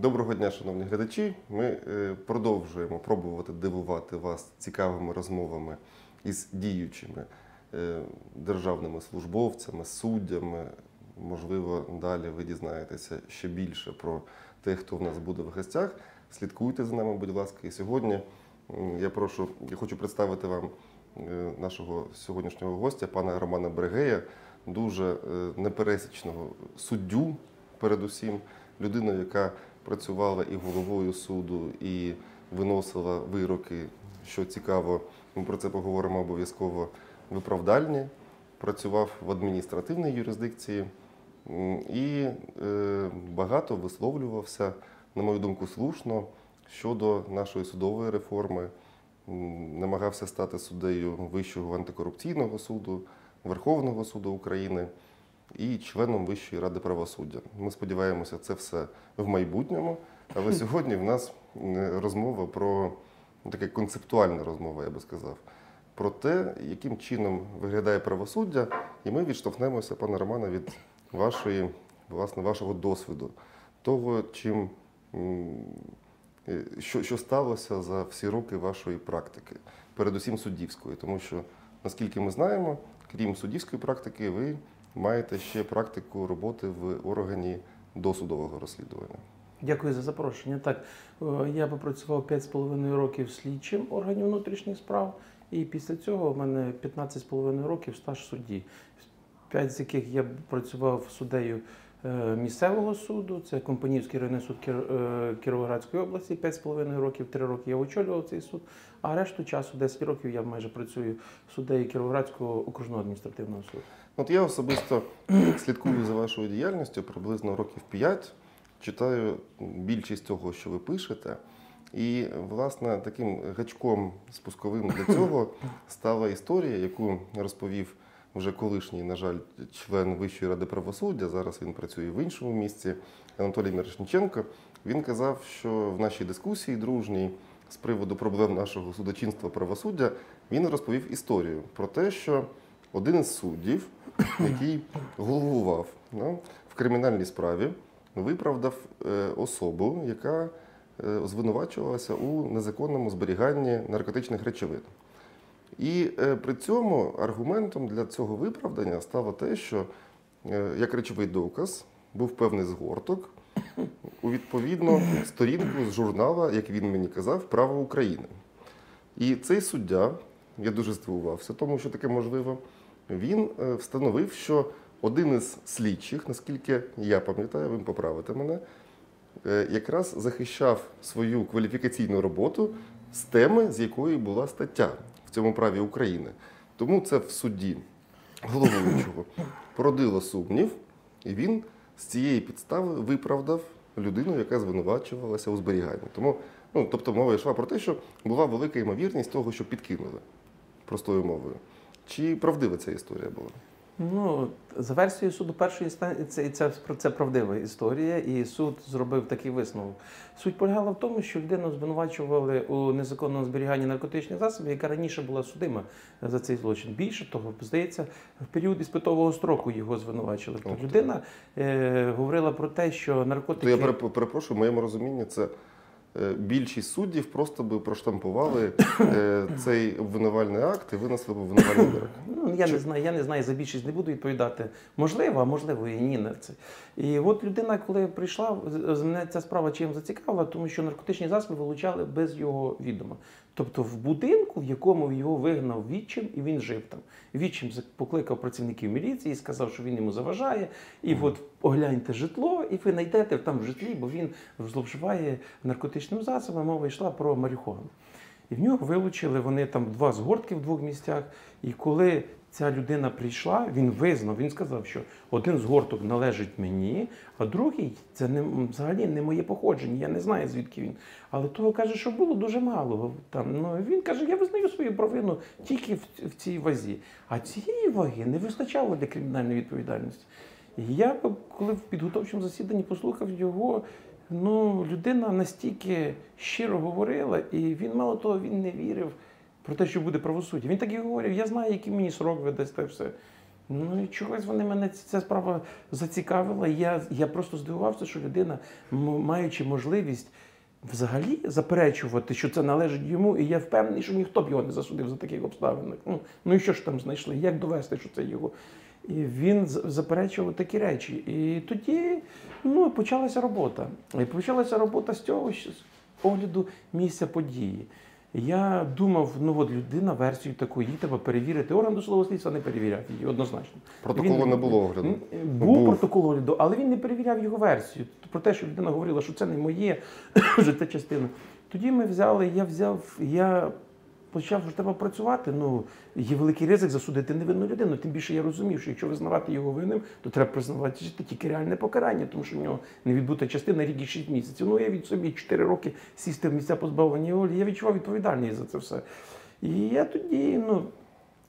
Доброго дня, шановні глядачі. Ми е, продовжуємо пробувати дивувати вас цікавими розмовами із діючими е, державними службовцями, суддями. Можливо, далі ви дізнаєтеся ще більше про тих, хто в нас буде в гостях. Слідкуйте за нами, будь ласка. І сьогодні я прошу, я хочу представити вам е, нашого сьогоднішнього гостя, пана Романа Брегея, дуже непересічного суддю, передусім, людину, яка працювала і головою суду, і виносила вироки, що цікаво, ми про це поговоримо обов'язково. Виправдальні, працював в адміністративній юрисдикції і е, багато висловлювався, на мою думку, слушно щодо нашої судової реформи. Намагався стати суддею Вищого антикорупційного суду, Верховного суду України і членом Вищої ради правосуддя. Ми сподіваємося, це все в майбутньому. Але сьогодні в нас розмова про ну, така концептуальна розмова, я би сказав, про те, яким чином виглядає правосуддя, і ми відштовхнемося, пане Романе, від вашої, власне, вашого досвіду, того, чим е, що, що сталося за всі роки вашої практики, передусім суддівської, тому що, наскільки ми знаємо, крім суддівської практики, ви маєте ще практику роботи в органі досудового розслідування. Дякую за запрошення. Так, е, я попрацював 5,5 років слідчим органів внутрішніх справ, і після цього в мене 15,5 років стаж судді. П'ять з яких я працював суддею місцевого суду, це Компанівський районний суд е, Кіровоградської області, 5,5 років, 3 роки я очолював цей суд, а решту часу, 10 років, я майже працюю суддею Кіровоградського окружного адміністративного суду. От я особисто слідкую за вашою діяльністю приблизно років 5, читаю більшість того, що ви пишете. І, власне, таким гачком спусковим для цього стала історія, яку розповів вже колишній, на жаль, член Вищої ради правосуддя. Зараз він працює в іншому місці. Анатолій Мірошниченко. Він казав, що в нашій дискусії дружній з приводу проблем нашого судочинства правосуддя він розповів історію про те, що один із суддів, який головував ну, в кримінальній справі, виправдав е, особу, яка е, звинувачувалася у незаконному зберіганні наркотичних речовин. І е, при цьому аргументом для цього виправдання стало те, що е, як речовий доказ був певний згорток у відповідну сторінку з журнала, як він мені казав, Право України. І цей суддя, я дуже здивувався, тому що таке можливо, він е, встановив, що один із слідчих, наскільки я пам'ятаю, ви поправите мене, якраз захищав свою кваліфікаційну роботу з теми, з якої була стаття цьому праві України. Тому це в суді головуючого породило сумнів, і він з цієї підстави виправдав людину, яка звинувачувалася у зберіганні. Тому, ну, тобто мова йшла про те, що була велика ймовірність того, що підкинули простою мовою. Чи правдива ця історія була? Ну, за версією суду першої інстанції, це, це, це правдива історія, і суд зробив такий висновок. Суть полягала в тому, що людину звинувачували у незаконному зберіганні наркотичних засобів, яка раніше була судима за цей злочин. Більше того, здається, в період іспитового строку його звинувачили. Тобто людина е, говорила про те, що наркотики. То я перепрошую, в моєму розумінні це більшість суддів просто би проштампували е, цей обвинувальний акт і винесли б обвинувальний вирок. Ну, я не знаю, я не знаю, за більшість не буду відповідати. Можливо, а можливо і ні на це. І от людина, коли прийшла, мене ця справа чим зацікавила, тому що наркотичні засоби вилучали без його відома. Тобто в будинку, в якому його вигнав відчим, і він жив там. Відчим покликав працівників міліції і сказав, що він йому заважає. І от огляньте житло, і ви знайдете там в житлі, бо він зловживає наркотичним засобом. Мова йшла про марихуану. І в нього вилучили вони там два згортки в двох місцях. І коли ця людина прийшла, він визнав, він сказав, що один згорток належить мені, а другий це не взагалі не моє походження. Я не знаю звідки він. Але того каже, що було дуже мало. Там ну він каже, я визнаю свою провину тільки в, в цій вазі. А цієї ваги не вистачало для кримінальної відповідальності. І я, коли в підготовчому засіданні послухав його, ну, людина настільки щиро говорила, і він, мало того, він не вірив про те, що буде правосуддя. Він так і говорив, я знаю, який мені срок видасть та все. Ну і чогось вони мене ця справа зацікавила. Я, я просто здивувався, що людина, маючи можливість взагалі заперечувати, що це належить йому, і я впевнений, що ніхто б його не засудив за таких обставинах. Ну, ну і що ж там знайшли? Як довести, що це його? І він заперечував такі речі. І тоді ну, почалася робота. І почалася робота з цього огляду місця події. Я думав, ну от людина версію таку, її треба перевірити. Орган досудового слідства не перевіряв її однозначно. Протоколу Він- не було огляду. Був, Був. протокол огляду, але він не перевіряв його версію. Про те, що людина говорила, що це не моє, що це частина. Тоді ми взяли, я взяв, я почав, що треба працювати. Ну, є великий ризик засудити невинну людину. Тим більше я розумів, що якщо визнавати його винним, то треба признавати тільки реальне покарання, тому що в нього не відбута частина рік і 6 місяців. Ну, я від собі 4 роки сісти в місця позбавлення волі. Я відчував відповідальність за це все. І я тоді, ну,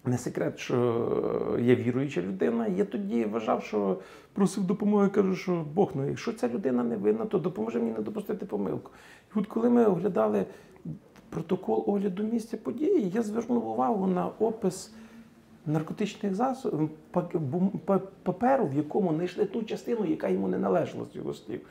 не секрет, що я віруюча людина. Я тоді вважав, що просив допомоги, кажу, що Бог, ну якщо ця людина не винна, то допоможи мені не допустити помилку. І от коли ми оглядали протокол огляду місця події, я звернув увагу на опис наркотичних засобів паперу, в якому знайшли ту частину, яка йому не належала з його слів.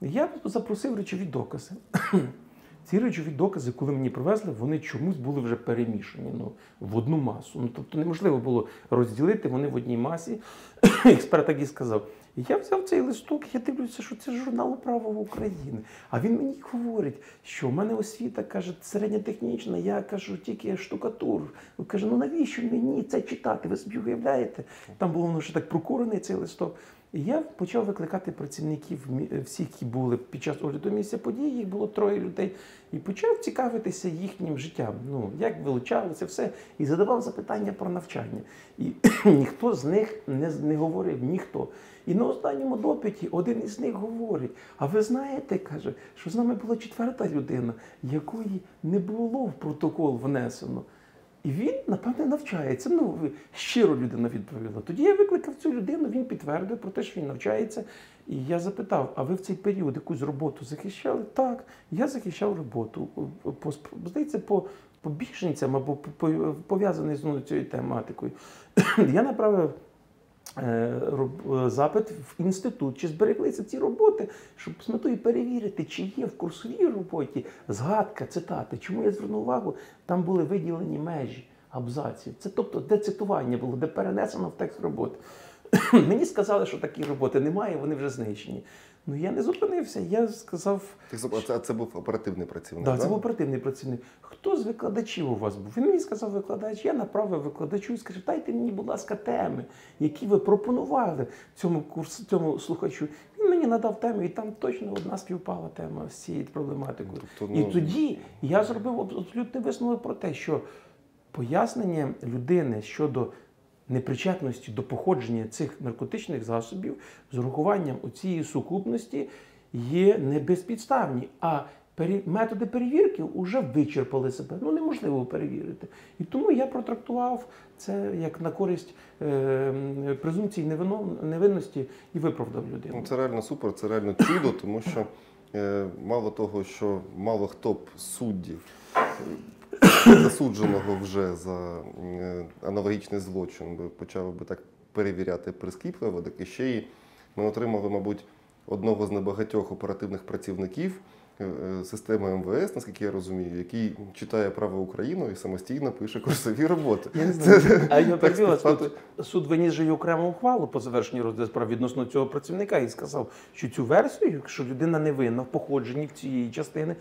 Я запросив речові докази. Ці речові докази, коли мені привезли, вони чомусь були вже перемішані ну, в одну масу. Ну, тобто неможливо було розділити вони в одній масі. Експерт так і сказав. І я взяв цей листок, я дивлюся, що це журнал право України. А він мені говорить, що в мене освіта каже, середньотехнічна, я кажу, тільки штукатур. Він каже, ну навіщо мені це читати? Ви собі уявляєте? Там було воно ще так прокурений цей листок. Я почав викликати працівників всіх, які були під час огляду місця події, їх було троє людей, і почав цікавитися їхнім життям. Ну, як вилучали це все, і задавав запитання про навчання. І ніхто з них не, не говорив, ніхто. І на останньому допиті один із них говорить: а ви знаєте, каже, що з нами була четверта людина, якої не було в протокол внесено. І він, напевне, навчається. Ну, щиро людина відповіла. Тоді я викликав цю людину, він підтвердив про те, що він навчається. І я запитав: а ви в цей період якусь роботу захищали? Так, я захищав роботу. По, сп- здається, по, по біженцям або по- по- пов'язаний з цією тематикою. Я направив е, е, запит в інститут, чи збереглися ці роботи, щоб з метою перевірити, чи є в курсовій роботі згадка, цитати. Чому я звернув увагу, там були виділені межі абзаців. Це тобто, де цитування було, де перенесено в текст роботи. Мені сказали, що такі роботи немає, вони вже знищені. Ну я не зупинився. Я сказав, Так, а це, це був оперативний працівник. Да, да? це був оперативний працівник. Хто з викладачів у вас був? Він мені сказав викладач, я направив викладачу і скажу, дайте мені, будь ласка, теми, які ви пропонували цьому курсу, цьому слухачу. Він мені надав теми, і там точно одна співпала тема з цією проблематикою. Тобто, І ну, тоді я зробив абсолютний висновок про те, що пояснення людини щодо непричетності до походження цих наркотичних засобів з урахуванням цієї сукупності є не безпідставні. А методи перевірки вже вичерпали себе. Ну неможливо перевірити. І тому я протрактував це як на користь е, презумпції невинності і виправдав людину. Ну, це реально супер, це реально чудо, тому що е, мало того, що мало хто б суддів засудженого вже за е, аналогічний злочин почав би так перевіряти прискіпливо, так і ще й ми отримали, мабуть, одного з небагатьох оперативних працівників системи МВС, наскільки я розумію, який читає право України і самостійно пише курсові роботи. Я не знаю. А я Так перебила, співпало. суд, виніс же й окрему ухвалу по завершенні розгляду справ відносно цього працівника і сказав, що цю версію, якщо людина не винна в походженні в цієї частини,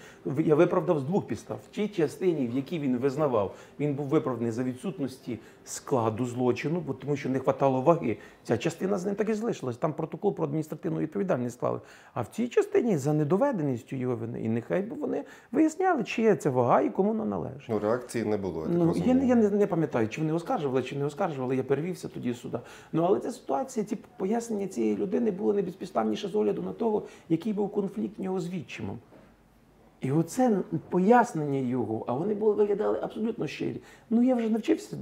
я виправдав з двох підстав. В тій частині, в якій він визнавав, він був виправданий за відсутності складу злочину, бо тому що не хватало ваги. Ця частина з ним так і залишилась. Там протокол про адміністративну відповідальність склали. А в цій частині за недоведеністю його вини. І нехай би вони виясняли, чи є ця вага і кому вона належить. Ну, реакції не було. Я так Ну, я, не- я не, не пам'ятаю, чи вони оскаржували, чи не оскаржували. Я перевівся тоді сюди. Ну але ця ситуація, ці пояснення цієї людини були не безпідставніше з огляду на того, який був конфлікт в нього з відчимом. І оце пояснення його, а вони були виглядали абсолютно щирі. Ну я вже навчився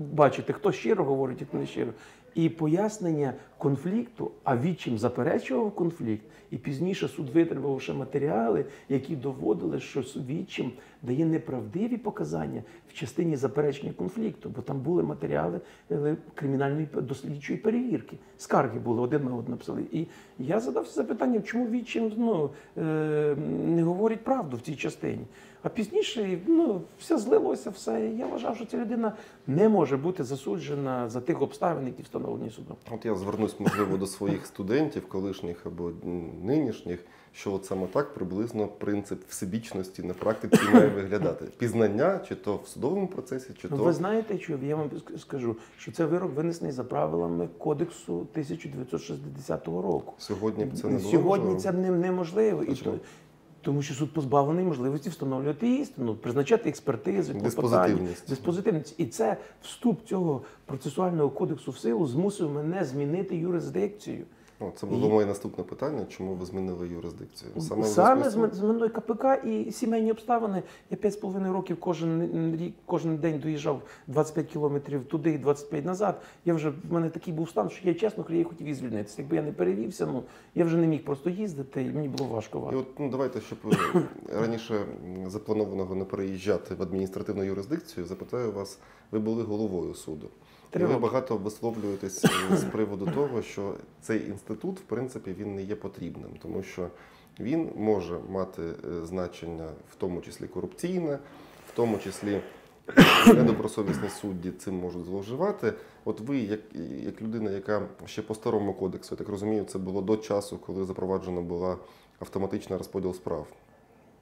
бачити, хто щиро говорить, а хто не щиро. І пояснення конфлікту, а відчим заперечував конфлікт, і пізніше суд витребував ще матеріали, які доводили, що відчим дає неправдиві показання в частині заперечення конфлікту, бо там були матеріали е, кримінальної дослідчої перевірки. Скарги були один на один написали. І я задався запитанням, чому відчим ну, е, не говорить правду в цій частині. А пізніше ну, все злилося, все. Я вважав, що ця людина не може бути засуджена за тих обставин, які встановлені судом. От я звернусь, можливо, до своїх студентів, колишніх або нинішніх, що от саме так приблизно принцип всебічності на практиці має виглядати. Пізнання, чи то в судовому процесі, чи Ну, то ви знаєте, що я вам скажу, що це вирок винесений за правилами кодексу 1960 року. сьогодні б це не було. Сьогодні можливо? це не- неможливо. І тому що суд позбавлений можливості встановлювати істину, призначати експертизи, Диспозитивність. диспозитивність. І це вступ цього процесуального кодексу в силу змусив мене змінити юрисдикцію. О, це було моє наступне питання. Чому ви змінили юрисдикцію? Саме, в зв'язку з з мен- з мною КПК і сімейні обставини. Я 5,5 років кожен рік, кожен день доїжджав 25 кілометрів туди і 25 назад. Я вже в мене такий був стан, що я чесно я хотів і звільнитися. Якби я не перевівся, ну я вже не міг просто їздити, і мені було І важко. от ну давайте, щоб е, раніше запланованого не переїжджати в адміністративну юрисдикцію, запитаю вас, ви були головою суду. Три ви багато висловлюєтесь е, з приводу того, що цей інститут, в принципі, він не є потрібним, тому що він може мати е, значення, в тому числі корупційне, в тому числі недобросовісні судді цим можуть зловживати. От ви, як, як людина, яка ще по старому кодексу, я так розумію, це було до часу, коли запроваджена була автоматична розподіл справ.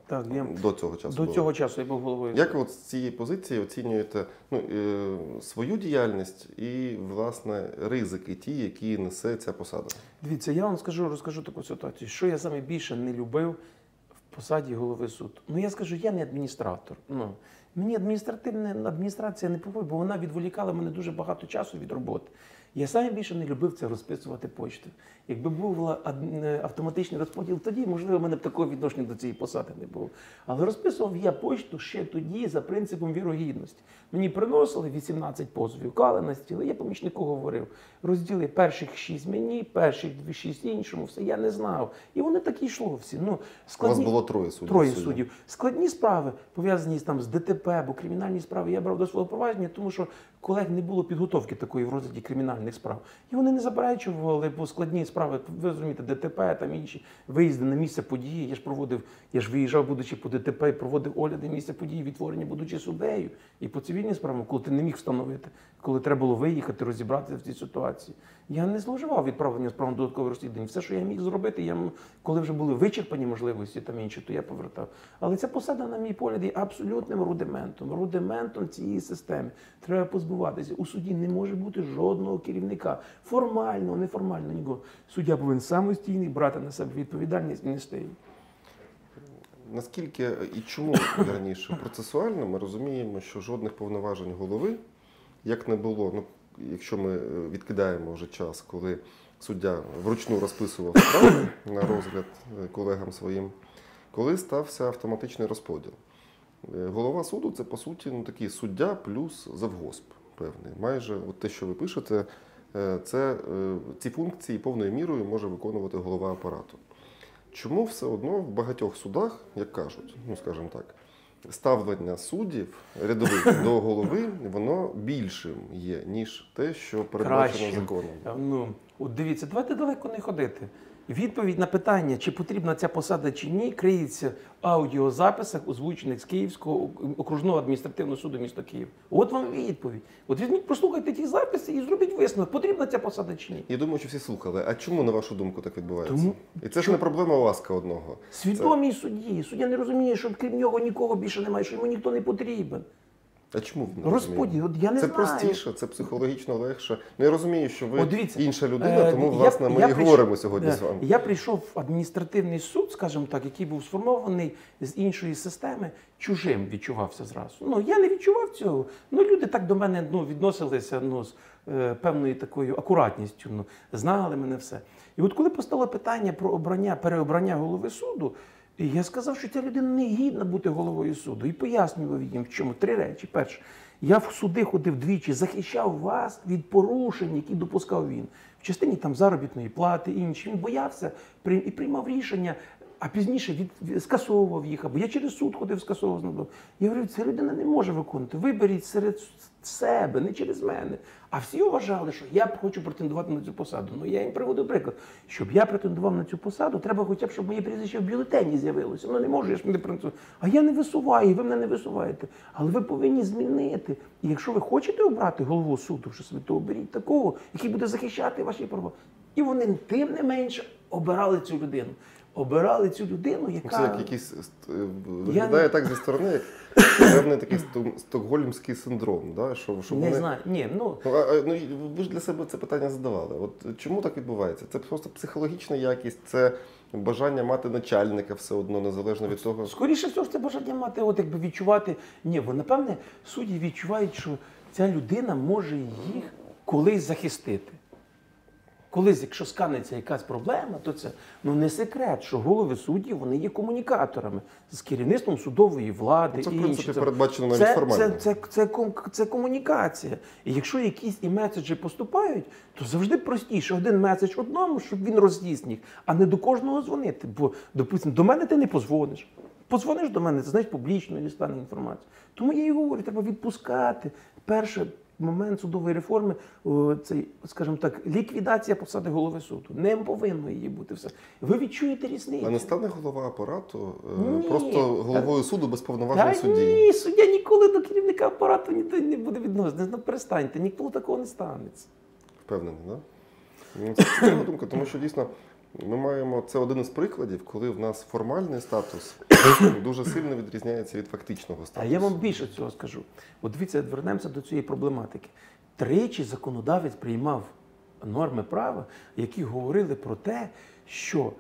Так, я До цього часу. до було. цього часу я був головою. Як ви от з цієї позиції оцінюєте ну, е, свою діяльність і, власне, ризики ті, які несе ця посада? Дивіться, я вам скажу, розкажу таку ситуацію. Що я саме більше не любив в посаді голови суду? Ну я скажу, я не адміністратор. Ну мені адміністративна адміністрація не поводить, бо вона відволікала мене дуже багато часу від роботи. Я саме більше не любив це розписувати почти. Якби був е, автоматичний розподіл, тоді, можливо, в мене б такого відношення до цієї посади не було. Але розписував я почту ще тоді за принципом вірогідності. Мені приносили 18 позовів, кали на стіл, я помічнику говорив, розділи перших 6 мені, перших 6 іншому, все я не знав. І вони так і йшло всі. Ну, У вас було троє суддів. Троє суддів. Складні справи пов'язані там з ДТП або кримінальні справи. Я брав до свого провадження, тому що колег не було підготовки такої в розгляді кримінальних справ. І вони не заперечували, бо складні справи, ви розумієте, ДТП там інші виїзди на місце події. Я ж проводив, я ж виїжджав, будучи по ДТП, і проводив огляди місця події, відтворення, будучи суддею. І по цивільним справам, коли ти не міг встановити, коли треба було виїхати, розібратися в цій ситуації. Я не зловживав відправлення справ на додаткове розслідування. Все, що я міг зробити, я коли вже були вичерпані можливості там інші, то я повертав. Але ця посада, на мій погляд, є абсолютним рудиментом, рудиментом цієї системи. Треба позбуватися. У суді не може бути жодного керівника. Формально, неформально нікого. Суддя повинен самостійний брати на себе відповідальність і нести її. Наскільки і чому раніше процесуально ми розуміємо, що жодних повноважень голови, як не було, ну якщо ми е, відкидаємо вже час, коли суддя вручну розписував справи на розгляд е, колегам своїм, коли стався автоматичний розподіл. Е, Голова суду це по суті ну, такий суддя плюс завгосп певний. Майже от те, що ви пишете, це ці функції повною мірою може виконувати голова апарату. Чому все одно в багатьох судах, як кажуть, ну скажімо так, ставлення суддів рядових до голови, воно більшим є, ніж те, що передбачено Краще. законом. Е, Ну, от дивіться, давайте далеко не ходити. Відповідь на питання, чи потрібна ця посада чи ні, криється в аудіозаписах, озвучених з Київського окружного адміністративного суду міста Київ. От вам відповідь. От візьміть, прослухайте ті записи і зробіть висновок, потрібна ця посада чи ні. Я думаю, що всі слухали. А чому, на вашу думку, так відбувається? Тому- І це ж не проблема ласка одного. Свідомій судді. Суддя не розуміє, що крім нього нікого більше немає, що йому ніхто не потрібен. А чому не Розподіл, от я не це знаю. простіше, це психологічно легше. Ну я розумію, що ви дивіться, інша людина, Е, тому я- власне ми я і прийшов- говоримо сьогодні Да. з вами. Я прийшов в адміністративний суд, скажімо так, який був сформований з іншої системи, чужим відчувався зразу. Ну я не відчував цього. Ну люди так до мене ну, відносилися ну, з е, певною такою акуратністю, ну, знали мене все. І от коли постало питання про обрання, переобрання голови суду, і я сказав, що ця людина не гідна бути головою суду. І пояснював їм, в чому три речі. Перше, Я в суди ходив двічі, захищав вас від порушень, які допускав він. В частині там заробітної плати, інші. Він боявся і приймав рішення, а пізніше від, скасовував їх. Або я через суд ходив, скасовував знову. Я говорю, ця людина не може виконувати. Виберіть серед себе, не через мене. А всі вважали, що я хочу претендувати на цю посаду. Ну я їм приводив приклад. Щоб я претендував на цю посаду, треба хоча б, щоб моє прізвище в бюлетені з'явилося. Ну не можу, я ж не претендую. А я не висуваю, ви мене не висуваєте. Але ви повинні змінити. І якщо ви хочете обрати голову суду, що собі, то оберіть такого, який буде захищати ваші права. І вони тим не менше обирали цю людину. Обирали цю людину, яка Це як якийсь е, виглядає так зі сторони, як певний такий стокгольмський синдром. Да? Що, що не вони... знаю. Ні, ну Ну, а, ну, ви ж для себе це питання задавали. От чому так відбувається? Це просто психологічна якість, це бажання мати начальника все одно, незалежно від того. Скоріше всього, ж це бажання мати, от якби відчувати. Ні, бо напевне судді відчувають, що ця людина може їх колись захистити. Колись, якщо сканеться якась проблема, то це ну не секрет, що голови суддів вони є комунікаторами з керівництвом судової влади. Це, в і принципі, інші. передбачено навіть це, формально. Це, це, це, ком- це комунікація. І якщо якісь і меседжі поступають, то завжди простіше один меседж одному, щоб він роз'їзд а не до кожного дзвонити. Бо, допустимо, до мене ти не позвониш. Позвониш до мене, це знаєш публічно не стане інформація. Тому я і говорю, треба відпускати. Перший момент судової реформи, о, цей, скажімо так, ліквідація посади голови суду. Не повинно її бути все. Ви відчуєте різницю. А не стане голова апарату е, Ні. просто головою суду без повноважень судді. ні, суддя ніколи до керівника апарату ніде не буде відноситися. Ну, перестаньте, ніколи такого не станеться. Впевнений, так? Да? Ну, Це цікава думка, тому що дійсно ми маємо це один із прикладів, коли в нас формальний статус дуже сильно відрізняється від фактичного статусу. А я вам більше цього скажу. От дивіться, вернемося до цієї проблематики. Тричі законодавець приймав норми права, які говорили про те, що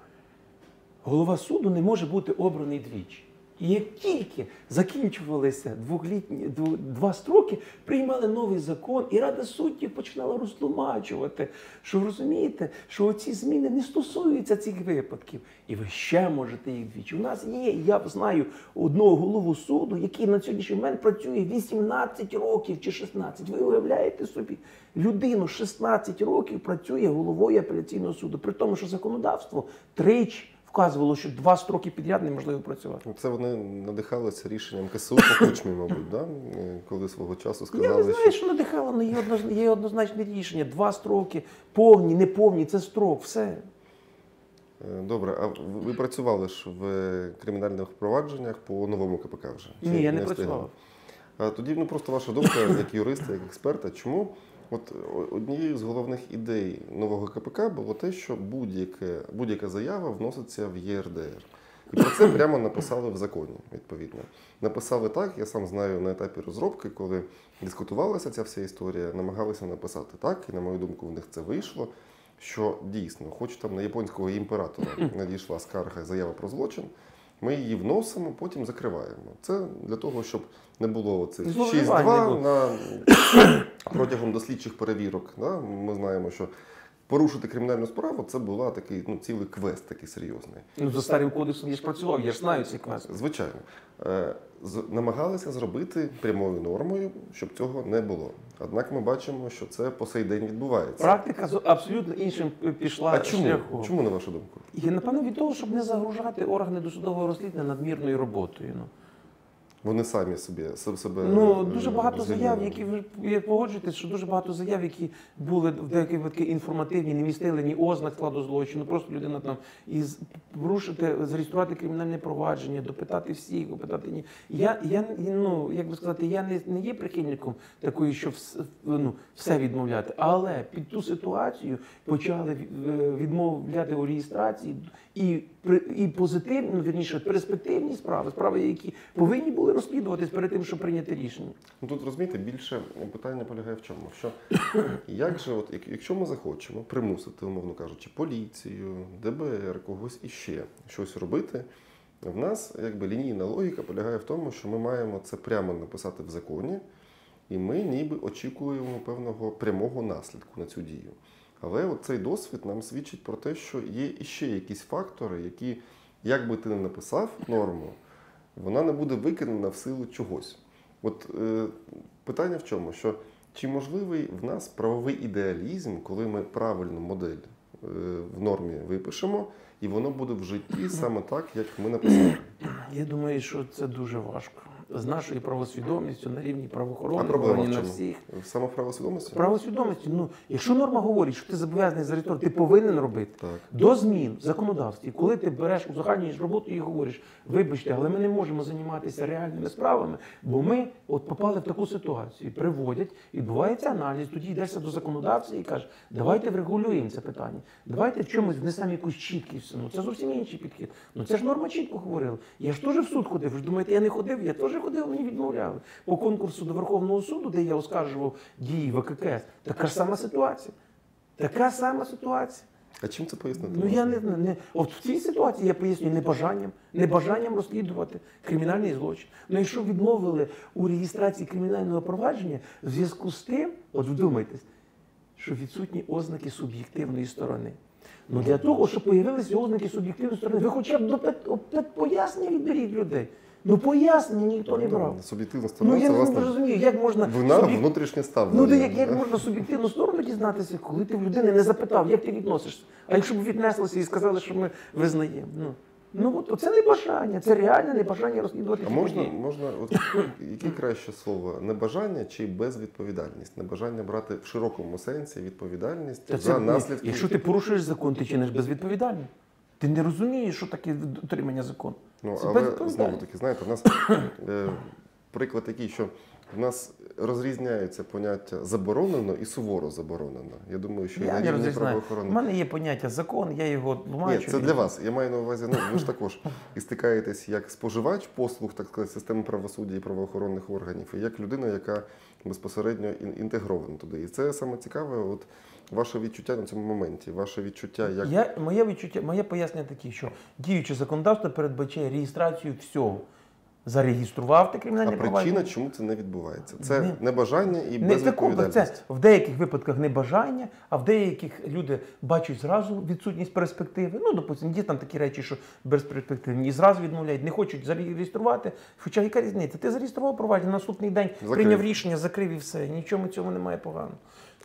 голова суду не може бути обраний двічі. І як тільки закінчувалися двохлітні дв- два строки, приймали новий закон, і Рада суддів починала розтлумачувати, що розумієте, що ці зміни не стосуються цих випадків, і ви ще можете їх двічі. У нас є, я знаю одного голову суду, який на сьогоднішній момент працює 18 років чи 16. Ви уявляєте собі, людину 16 років працює головою апеляційного суду, при тому, що законодавство тричі вказувало, що два строки підряд неможливо працювати. Це вони надихалися рішенням КСУ по кучмі, мабуть, да? Е, коли свого часу Я не сказали, знаю, що що надихало, але є, одноз- є однозначне рішення. Два строки, повні, неповні, це строк, все. Е, добре, а ви- працювали ж в кримінальних впровадженнях по новому КПК вже? Чи Ні, я не встигли? працював. А тоді ну просто ваша думка як юриста, як експерта, чому от однією з головних ідей нового КПК було те, що будь-яке, будь-яка заява вноситься в ЄРДР. І про це прямо написали в законі, відповідно. Написали так, я сам знаю на етапі розробки, коли дискутувалася ця вся історія, намагалися написати так, і на мою думку, в них це вийшло. Що дійсно, хоч там на японського імператора надійшла скарга заява про злочин, ми її вносимо, потім закриваємо. Це для того, щоб не було цих Зловживань не 6-2 на протягом дослідчих перевірок. Да? Ми знаємо, що порушити кримінальну справу це була такий ну, цілий квест, такий серйозний. Ну, за старим кодексом я ж працював, я ж знаю ці класи. Звичайно, Е, намагалися зробити прямою нормою, щоб цього не було. Однак ми бачимо, що це по сей день відбувається. Практика з абсолютно іншим пішла А чому? шляхом. Чому на вашу думку? І напевно від того, щоб не загружати органи досудового розслідування надмірною роботою. Ну. Вони самі собі себе Ну, е, дуже багато звільнили. заяв, які ви погоджуєтесь, що дуже багато заяв, які були в деякі випадки інформативні, не містили ні ознак складу злочину. Просто людина там із порушити, зареєструвати кримінальне провадження, допитати всіх, допитати ні. Я, я ну як би сказати, я не, не є прихильником такої, що вс- ну, все відмовляти. Але під ту ситуацію почали е, відмовляти у реєстрації і і позитивні, ну, вірніше, перспективні справи, справи, які повинні були розслідуватись перед тим, щоб прийняти рішення. Ну тут розумієте, більше питання полягає в чому? Що як же, от якщо ми захочемо примусити, умовно кажучи, поліцію, ДБР, когось іще щось робити, в нас якби лінійна логіка полягає в тому, що ми маємо це прямо написати в законі, і ми ніби очікуємо певного прямого наслідку на цю дію. Але цей досвід нам свідчить про те, що є іще якісь фактори, які, як би ти не написав норму, вона не буде виконана в силу чогось. От е, питання в чому? Що чи можливий в нас правовий ідеалізм, коли ми правильну модель е, в нормі випишемо, і воно буде в житті саме так, як ми написали? Я думаю, що це дуже важко. З нашою правосвідомістю на рівні правоохоронних органів на всіх. Саме правосвідомості? Правосвідомості, ну, якщо норма говорить, що ти зобов'язаний зареєструвати, ти повинен робити. Так. До змін в законодавстві, коли ти береш узагальнюєш роботу і говориш, вибачте, але ми не можемо займатися реальними справами, бо ми от попали в таку ситуацію, приводять, відбувається аналіз, тоді йдешся до законодавця і кажеш, давайте врегулюємо це питання, давайте в чомусь внесемо якусь чіткість. Ну це зовсім інший підхід. Ну це ж норма чітко говорила. Я ж теж в суд ходив. Ви ж думаєте, я не ходив? Я теж ходив, мені відмовляли. По конкурсу до Верховного суду, де я оскаржував дії ВККС, така ж сама ситуація. Така сама ситуація. А чим це пояснити? Ну я не, не от в цій ситуації я пояснюю небажанням, небажанням розслідувати кримінальний злочин. Ну якщо відмовили у реєстрації кримінального провадження в зв'язку з тим, от вдумайтесь, що відсутні ознаки суб'єктивної сторони. Ну для того, щоб появилися ознаки суб'єктивної сторони, ви хоча б до пояснення відберіть людей. Ну пояснення ніхто не брав. Суб'єктивна Ну я це не розумію, як можна вина суб'єк- внутрішнє ставлення. Ну, як, як можна суб'єктивну сторону дізнатися, коли ти в людини не запитав, як ти відносишся. А якщо б віднеслися і сказали, що ми визнаємо. Ну, ну от це не бажання, це реальне небажання розслідувати. А можна, події. можна от, яке краще слово? Небажання чи безвідповідальність? Небажання брати в широкому сенсі відповідальність Та за це, наслідки. Якщо ти порушуєш закон, ти чиниш безвідповідальним. Ти не розумієш, що таке дотримання закону. Ну, Це але знову таки, знаєте, в нас е, приклад такий, що в нас розрізняються поняття заборонено і суворо заборонено. Я думаю, що і Я на не рівні. У мене є поняття закон, я його тлумачу. Ні, це для вас. Я маю на увазі, ну ви ж також і стикаєтесь як споживач послуг, так сказати, системи правосуддя і правоохоронних органів, і як людина, яка безпосередньо інтегровано туди. І це саме цікаве, от ваше відчуття на цьому моменті, ваше відчуття, як Я, моє відчуття, моє пояснення таке, що діюче законодавство передбачає реєстрацію всього. Зареєстрував ти а кримінальне провадження. причина, чому це не відбувається? Це Не- небажання і Не таку, це в деяких випадках не бажання, а в деяких люди бачать зразу відсутність перспективи. Ну, допустимо, є там такі речі, що безперспективні, і зразу відмовляють, не хочуть зареєструвати. Хоча яка різниця? Ти зареєстрував провадження, наступний день Закрив. прийняв рішення, закрив і все. Нічому цьому немає поганого.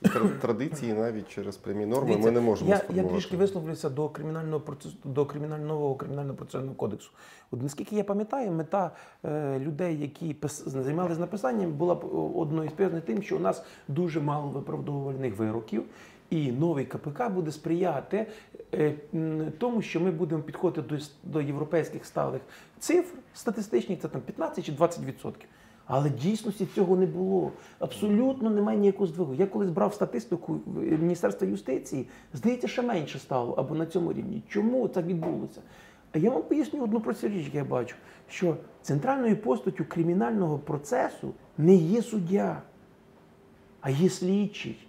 Тр- Традиції навіть через прямі норми Дивіться, ми не можемо я, я трішки висловлюся до кримінального процесу до кримінального кримінального процесуального кодексу. От наскільки я пам'ятаю, мета е, людей, які пис, займалися написанням, була одною з певних тим, що у нас дуже мало виправдовувальних вироків. І новий КПК буде сприяти е, тому, що ми будемо підходити до, до європейських сталих цифр статистичних, це там 15 чи 20 відсотків. Але дійсності цього не було. Абсолютно немає ніякого здвигу. Я колись брав статистику Міністерства юстиції, здається, ще менше стало або на цьому рівні. Чому так відбулося? А я вам поясню одну просту річ, яку я бачу, що центральною постаттю кримінального процесу не є суддя, а є слідчий.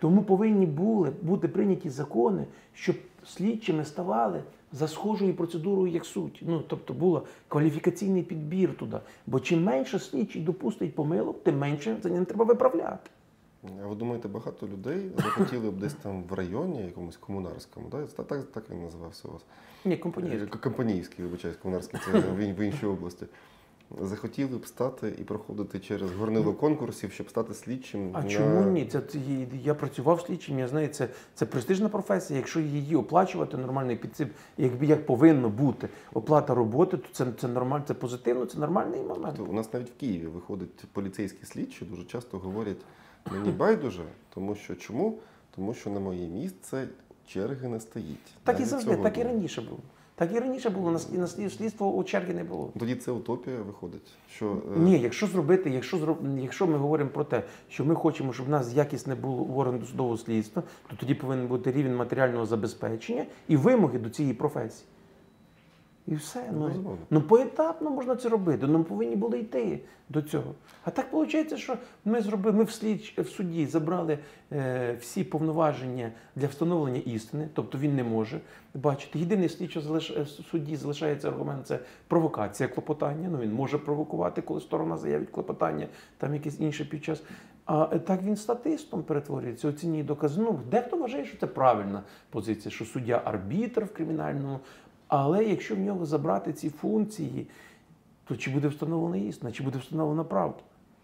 Тому повинні були бути прийняті закони, щоб слідчими ставали за схожою процедурою, як суть. Ну, тобто був кваліфікаційний підбір туди. Бо чим менше слідчий допустить помилок, тим менше за ним треба виправляти. А ви думаєте, багато людей захотіли б десь там в районі, якомусь комунарському, да? так, так, так він називався у вас? Ні, Компанійський. Компанійський, вибачаюсь, комунарський це в іншій області. Захотіли б стати і проходити через горнило конкурсів, щоб стати слідчим. А на... чому ні? Це, я працював слідчим, я знаю, це, це престижна професія. Якщо її оплачувати нормальний підсип, якби як повинно бути оплата роботи, то це, це нормально, це позитивно, це нормальний момент. То у нас навіть в Києві виходить поліцейські слідчі, дуже часто говорять, мені байдуже, тому що чому? Тому що на моє місце черги не стоїть. Так і завжди, так і раніше було. Так і раніше було, і на слід- слідство у черги не було. Тоді це утопія виходить. Що, е, Ні, якщо зробити, якщо зроб, якщо ми говоримо про те, що ми хочемо, щоб в нас якісне було орган досудового слідства, то тоді повинен бути рівень матеріального забезпечення і вимоги до цієї професії. І все. Ну, ну поетапно можна це робити. Ну, повинні були йти до цього. А так виходить, що ми зробили, ми в, слідч, в суді забрали е, всі повноваження для встановлення істини, тобто він не може бачити. Єдиний слідчо залиш, в суді залишається аргумент це провокація клопотання. Ну він може провокувати, коли сторона заявить клопотання, там якесь інше під час. А е, так він статистом перетворюється, оцінює докази. Ну, дехто вважає, що це правильна позиція, що суддя арбітр в кримінальному. Але якщо в нього забрати ці функції, то чи буде встановлена істина, чи буде встановлена правда?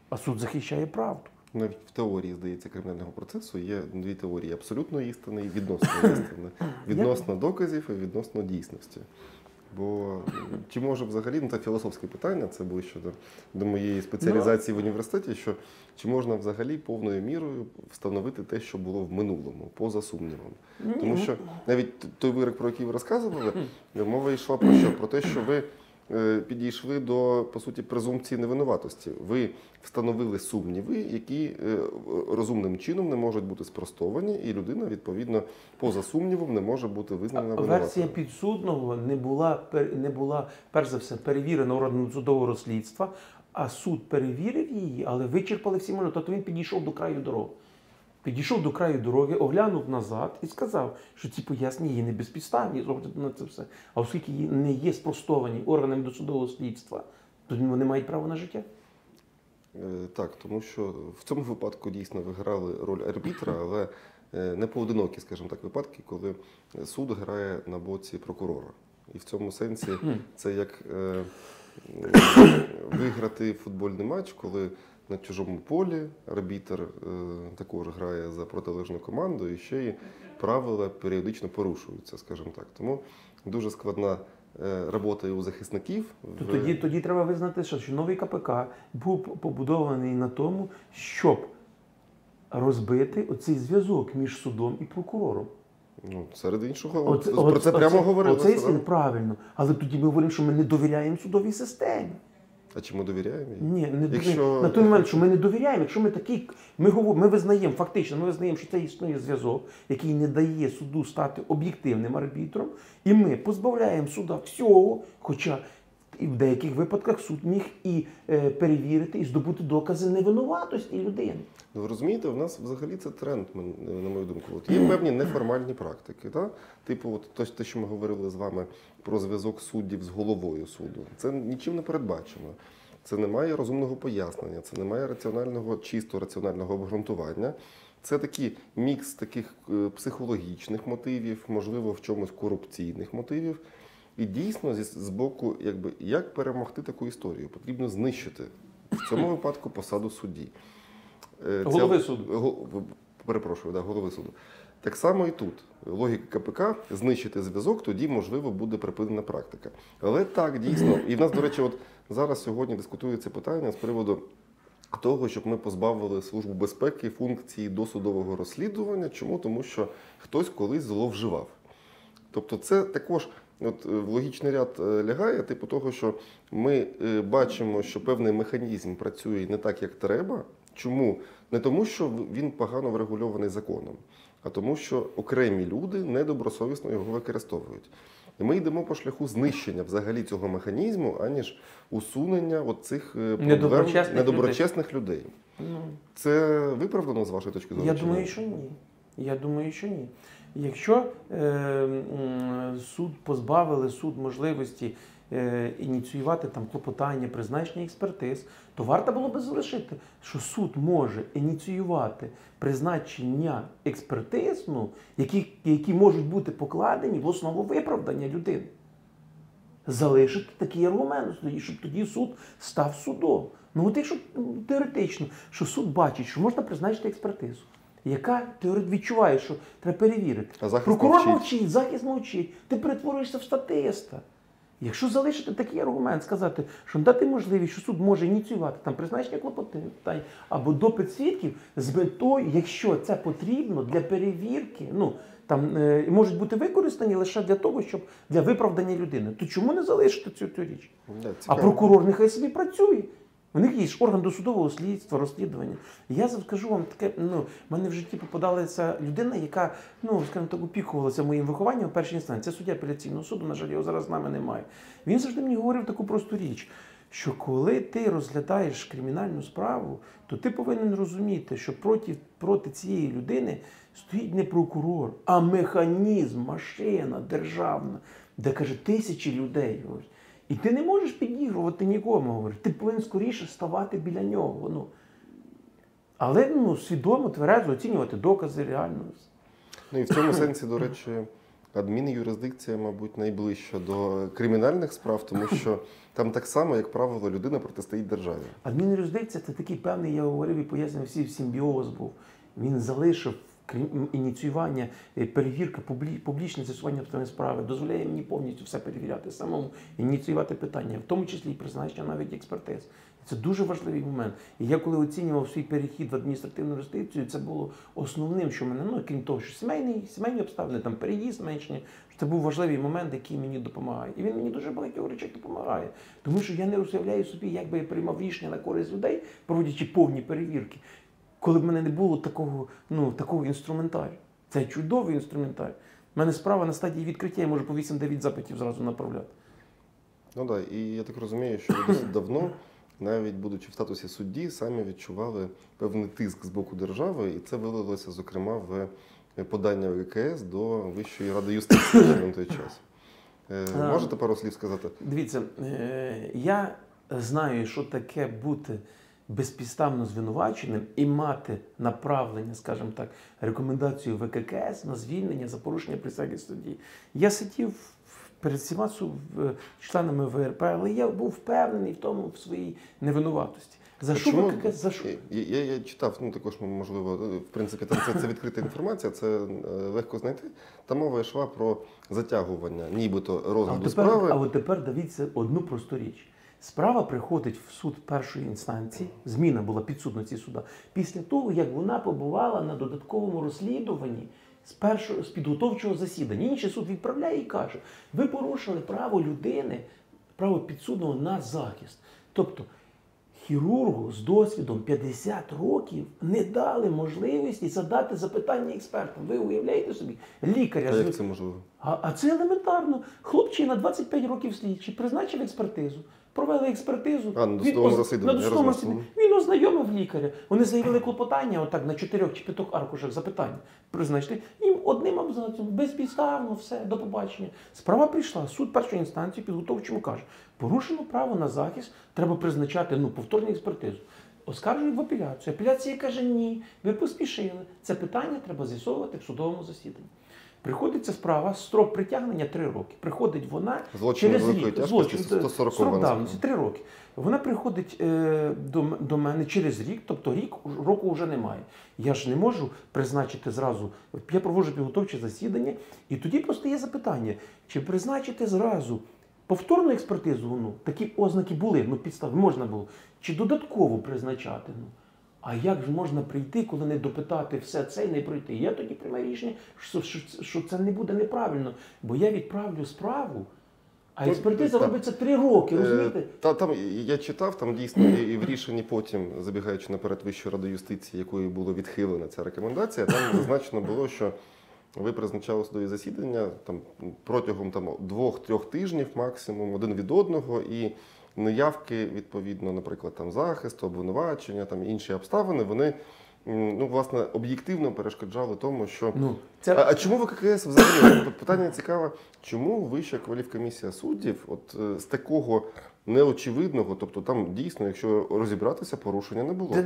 А суд захищає правду. Навіть в теорії, здається, кримінального процесу є дві теорії: абсолютно істини і відносно істини. Відносно доказів і відносно дійсності. Бо чи може взагалі, ну це філософське питання, це ближче до, до моєї спеціалізації в університеті, що чи можна взагалі повною мірою встановити те, що було в минулому, поза сумнівом. Тому що навіть той вирок, про який ви розказували, мова йшла про що? Про те, що ви е, підійшли до по суті презумпції невинуватості. Ви встановили сумніви, які е, розумним чином не можуть бути спростовані, і людина відповідно поза сумнівом не може бути визнана Версія підсудного не була не була перш за все перевірена органом судового розслідства, а суд перевірив її, але вичерпали всі можливості. Тобто він підійшов до краю дороги. Підійшов до краю дороги, оглянув назад і сказав, що ці пояснення є не безпідставні з огляду на це все. А оскільки не є спростовані органами досудового слідства, то вони мають право на життя. Е, Так, тому що в цьому випадку дійсно виграли роль арбітра, але е, не поодинокі, скажімо так, випадки, коли суд грає на боці прокурора. І в цьому сенсі це як е, виграти футбольний матч, коли на чужому полі арбітр е, також грає за протилежну команду, і ще й правила періодично порушуються, скажімо так. Тому дуже складна е, робота у захисників. То в- тоді, тоді треба визнати, що, новий КПК був побудований на тому, щоб розбити оцей зв'язок між судом і прокурором. Ну, серед іншого, Оце- про оце- це прямо оце- говорилося. Оцей да? правильно. Але тоді ми говоримо, що ми не довіряємо судовій системі. А чи ми довіряємо? Ні, не Якщо- на той момент, що ми не довіряємо, якщо ми такий, ми говор... ми визнаємо, фактично, ми визнаємо, що це існує зв'язок, який не дає суду стати об'єктивним арбітром, і ми позбавляємо суда всього, хоча і в деяких випадках суд міг і е, перевірити, і здобути докази невинуватості людини. Ну, ви розумієте, в нас взагалі це тренд, на мою думку. От є певні неформальні практики. Та? Типу, от то, те, що ми говорили з вами про зв'язок суддів з головою суду. Це нічим не передбачено. Це не має розумного пояснення, це не має раціонального, чисто раціонального обґрунтування. Це такий мікс таких е, психологічних мотивів, можливо, в чомусь корупційних мотивів. І дійсно, з боку, якби як перемогти таку історію, потрібно знищити в цьому випадку посаду судді. Е, ця- Голови суду. Го- Перепрошую, да, голови суду. Так само і тут. Логіка КПК знищити зв'язок, тоді, можливо, буде припинена практика. Але так, дійсно. І в нас, до речі, от зараз сьогодні дискутується питання з приводу того, щоб ми позбавили Службу безпеки функції досудового розслідування. Чому? Тому що хтось колись зловживав. Тобто, це також от, е, в логічний ряд е, лягає, типу того, що ми е, бачимо, що певний механізм працює не так, як треба. Чому? Не тому, що він погано врегульований законом, а тому, що окремі люди недобросовісно його використовують. І ми йдемо по шляху знищення взагалі цього механізму, аніж усунення от цих Недоброчесних недоброчесних людей. Ну, Це виправдано з вашої точки зору? Я думаю, що ні. Я думаю, що ні. Якщо е, суд позбавили суд можливості е, ініціювати там клопотання, призначення експертиз, то варто було би залишити, що суд може ініціювати призначення експертиз, ну, які, які можуть бути покладені в основу виправдання людини. Залишити такий аргумент, щоб тоді суд став судом. Ну, от якщо теоретично, що суд бачить, що можна призначити експертизу, яка теоретично відчуває, що треба перевірити. А захист Прокурор мовчить. мовчить, захист мовчить, ти перетворюєшся в статиста. Якщо залишити такий аргумент, сказати, що дати можливість, що суд може ініціювати там призначення клопотань або допит свідків з метою, якщо це потрібно для перевірки, ну там е, можуть бути використані лише для того, щоб для виправдання людини, то чому не залишити цю, цю річ? Да, А прокурор нехай собі працює. У них є ж орган досудового слідства, розслідування. Я скажу вам таке, ну, в мене в житті попадалася людина, яка, ну, скажімо так, опікувалася моїм вихованням в першій інстанції. Це суддя апеляційного суду, на жаль, його зараз з нами немає. Він завжди мені говорив таку просту річ, що коли ти розглядаєш кримінальну справу, то ти повинен розуміти, що проти, проти цієї людини стоїть не прокурор, а механізм, машина державна, де каже тисячі людей. говорить. І ти не можеш підігрувати нікому, говорить. Ти повинен скоріше ставати біля нього. Ну. Але ну, свідомо, тверезо оцінювати докази реально. Ну і в цьому сенсі, до речі, Адмінюрисдикція, мабуть, найближча до кримінальних справ, тому що там так само, як правило, людина протистоїть державі. Адмінюрисдикція це такий певний, я говорив і пояснював, всі симбіоз був. Він залишив крім ініціювання, е, перевірка, публічне з'ясування обставин справи, дозволяє мені повністю все перевіряти, самому ініціювати питання, в тому числі і призначення навіть експертиз. Це дуже важливий момент. І я коли оцінював свій перехід в адміністративну юстицію, це було основним, що мене, ну крім того, що сімейні, сімейні обставини, там переїзд меншення, що це був важливий момент, який мені допомагає. І він мені дуже багатьох речей допомагає. Тому що я не уявляю собі, як би я приймав рішення на користь людей, проводячи повні перевірки, коли б в мене не було такого, ну, такого інструментарію. Це чудовий інструментарій. У мене справа на стадії відкриття, я можу по 8-9 запитів зразу направляти. Ну так, і я так розумію, що ви досить давно, навіть будучи в статусі судді, самі відчували певний тиск з боку держави, і це вилилося, зокрема, в подання ВКС до Вищої ради юстиції на той час. Е, Можете пару слів сказати? Дивіться, е, я знаю, що таке бути безпідставно звинуваченим і мати направлення, скажімо так, рекомендацію ВККС на звільнення за порушення присяги судді. Я сидів перед всіма членами ВРП, але я був впевнений в тому в своїй невинуватості. За що? ВККС? За що? Я, я, я читав, ну також можливо, в принципі, там це, це відкрита інформація, це е, легко знайти. Там мова йшла про затягування, нібито А розгляду от тепер, справи. а от тепер дивіться одну просту річ. Справа приходить в суд першої інстанції, зміна була підсудності суда, після того, як вона побувала на додатковому розслідуванні з першого з підготовчого засідання. Інший суд відправляє і каже: ви порушили право людини, право підсудного на захист. Тобто хірургу з досвідом 50 років не дали можливості задати запитання експертам. Ви уявляєте собі, лікаря А як це можливо? а, а це елементарно. Хлопчина 25 років слідчий, призначив експертизу. Провели експертизу. А, на Він досудовому оз- на я досудовому розумію. Він ознайомив лікаря. Вони заявили клопотання, отак на чотирьох чи п'ятох аркушах запитання. Призначити їм одним абзацом, безпідставно, все, до побачення. Справа прийшла, суд першої інстанції підготовчому каже, порушено право на захист, треба призначати ну, повторну експертизу. Оскаржують в апеляцію. Апеляція каже, ні, ви поспішили. Це питання треба з'ясовувати в судовому засіданні. Приходить ця справа, строк притягнення 3 роки. Приходить вона Злочин через рік. Злочин, 140 строк давності 3 роки. Вона приходить е, до, до мене через рік, тобто рік року вже немає. Я ж не можу призначити зразу. Я проводжу підготовче засідання, і тоді постає запитання: чи призначити зразу повторну експертизу? Ну, такі ознаки були, ну підстави можна було, чи додатково призначати? Ну. А як ж можна прийти, коли не допитати все це і не пройти? Я тоді приймаю рішення, що, що, що це не буде неправильно, бо я відправлю справу, а Ну, експертиза так. робиться три роки, розумієте? Е, Та там я читав, там дійсно і і в рішенні потім, забігаючи наперед Вищої ради юстиції, якою було відхилена ця рекомендація, там зазначено було, що ви призначали судові засідання там протягом там двох-трьох тижнів максимум один від одного і. Неявки, відповідно, наприклад, там захисту, обвинувачення, там інші обставини, вони ну, власне об'єктивно перешкоджали тому, що Ну, це а, а чому ВККС взагалі? Питання цікаве, чому Вища кваліфкомісія суддів от е, з такого неочевидного, тобто там дійсно, якщо розібратися, порушення не було.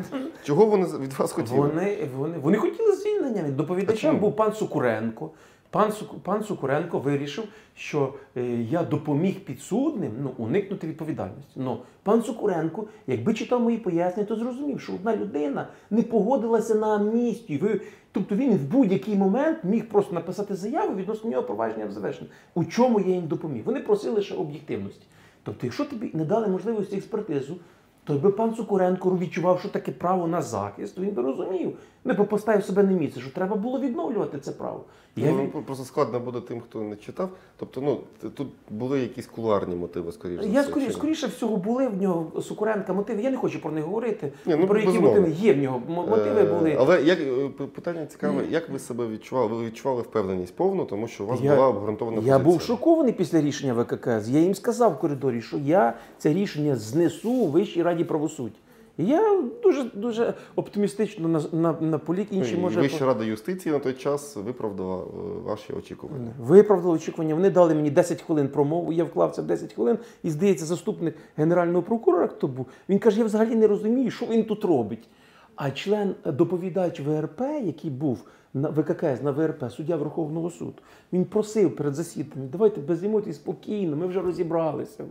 Чого вони від вас хотіли? Вони, вони, вони хотіли звільнення. Доповідачем був пан Сукуренко. Пан, пан Сукуренко вирішив, що е, я допоміг підсудним ну, уникнути відповідальності. Ну, пан Сукуренко, якби читав мої пояснення, то зрозумів, що одна людина не погодилася на амністію. Ви, тобто він в будь-який момент міг просто написати заяву відносно нього провадження завершено. У чому я їм допоміг? Вони просили лише об'єктивності. Тобто, якщо тобі не дали можливості експертизу, то якби пан Цукуренко відчував, що таке право на захист, то він би розумів, не поставив себе на місце, що треба було відновлювати це право. Я Ну, від- просто складно буде тим, хто не читав. Тобто, ну тут були якісь кулуарні мотиви, скоріше. Я скоріше, чи- скоріше всього були в нього Сукуренка мотиви. Я не хочу про них говорити. Ні, ну, про які безумовно. мотиви є в нього. Мотиви Е, були. Але як е, питання цікаве, як ви себе відчували? Ви відчували впевненість повну, тому що у вас Я- була обґрунтована Я був шокований після рішення ВККС. Я їм сказав в коридорі, що я це рішення знесу у Вищій раді правосуддя. Я дуже дуже оптимістично на, на, на полік Ну, інші може. Вища рада юстиції на той час виправдала е, ваші очікування. Виправдала очікування. Вони дали мені 10 хвилин промову. Я вклався в 10 хвилин. І здається, заступник генерального прокурора, хто був, він каже: я взагалі не розумію, що він тут робить. А член е, доповідач ВРП, який був ВККС на ВРП, суддя Верховного суду, він просив перед засіданням, давайте без емоцій спокійно, ми вже розібралися.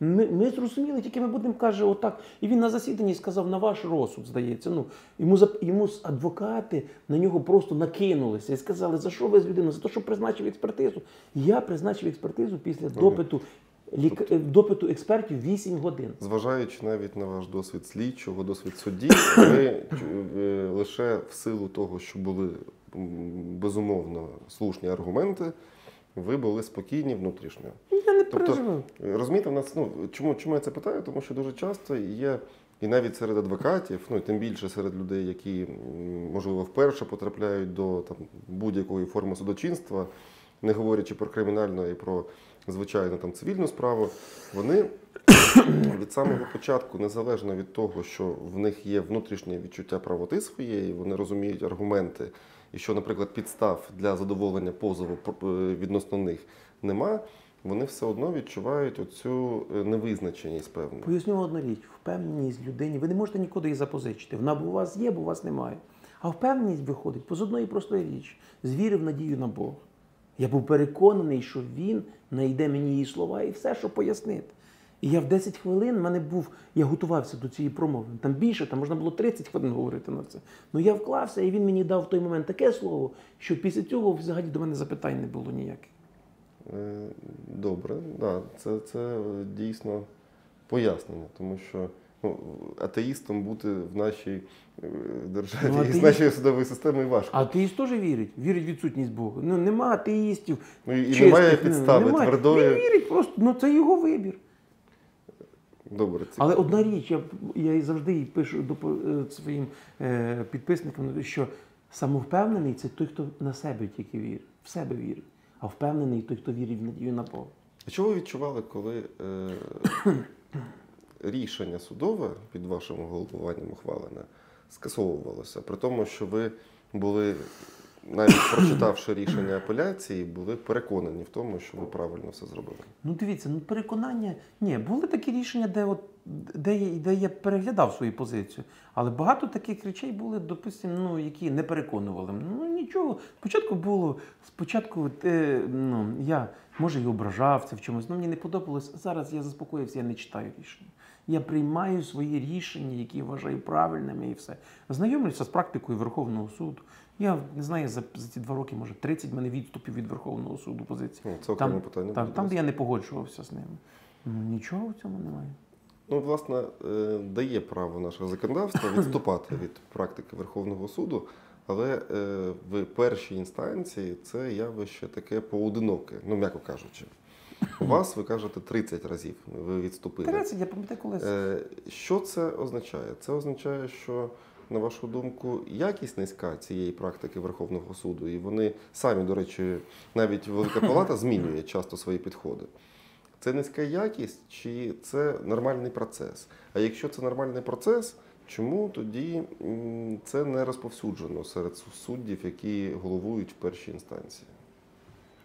Ми, ми зрозуміли, тільки ми будемо каже, отак. І він на засіданні сказав, на ваш розсуд, здається. Ну, йому, йому адвокати на нього просто накинулися і сказали, за що ви з людиною? За те, що призначив експертизу. Я призначив експертизу після допиту, лік... е, допиту експертів 8 годин. Зважаючи навіть на ваш досвід слідчого, досвід судді, ви е, лише в силу того, що були безумовно слушні аргументи, ви були спокійні внутрішньо. Я не Тобто, переживав. Розумієте, в нас ну чому, чому я це питаю? Тому що дуже часто є, і навіть серед адвокатів, ну і тим більше серед людей, які можливо вперше потрапляють до там будь-якої форми судочинства, не говорячи про кримінальну і про звичайну там цивільну справу, вони від самого початку, незалежно від того, що в них є внутрішнє відчуття правоти своєї, вони розуміють аргументи, і що, наприклад, підстав для задоволення позову е, відносно них нема, вони все одно відчувають оцю е, невизначеність певну. Поясню одну річ: впевненість людині. Ви не можете нікуди її запозичити. Вона б у вас є, бо у вас немає. А впевненість виходить з одної простої річ: звірив надію на Бога. Я був переконаний, що він знайде мені її слова і все, що пояснити. І я в 10 хвилин в мене був, я готувався до цієї промови. Там більше, там можна було 30 хвилин говорити на це. Ну я вклався, і він мені дав в той момент таке слово, що після цього взагалі до мене запитань не було ніяких. Е, Добре, да, це, це дійсно пояснення, тому що ну, атеїстом бути в нашій е, державі Ну, і з атеїст- нашою судовою системою важко. Атеїст теж вірить, вірить в відсутність Бога. Ну нема атеїстів. Ну, і, чистих, немає ну, підстави немає. твердої. Він вірить просто, ну це його вибір. Добре, це Але одна річ, я, я завжди пишу допо- е, своїм е, підписникам, що самовпевнений це той, хто на себе тільки вірить, в себе вірить. А впевнений той, хто вірить в надію на Бога. А що ви відчували, коли е, рішення судове під вашим головуванням ухвалене скасовувалося, при тому, що ви були, навіть прочитавши рішення апеляції, були переконані в тому, що ви правильно все зробили. Ну дивіться, ну переконання. Ні, були такі рішення, де от де, де я переглядав свою позицію. Але багато таких речей були, допустимо, ну, які не переконували. Ну нічого. Спочатку було, спочатку е, ну, я може і ображався в чомусь, ну мені не подобалось. Зараз я заспокоївся, я не читаю рішення. Я приймаю свої рішення, які вважаю правильними, і все. Знайомлюся з практикою Верховного суду. Я не знаю, за, за ці два роки, може, 30 мене відступів від Верховного суду позиції. Це окреме питання. там, буде. там, де я не погоджувався з ними. Ну, нічого в цьому немає. Ну, власне, е, дає право наше законодавство відступати від практики Верховного суду, але е, в першій інстанції це явище таке поодиноке, ну м'яко кажучи. У вас, ви кажете, 30 разів ви відступили. 30, я пам'ятаю колись. Е, Що це означає? Це означає, що, на вашу думку, якість низька цієї практики Верховного суду, і вони самі, до речі, навіть Велика Палата змінює часто свої підходи. Це низька якість чи це нормальний процес? А якщо це нормальний процес, чому тоді це не розповсюджено серед суддів, які головують в першій інстанції?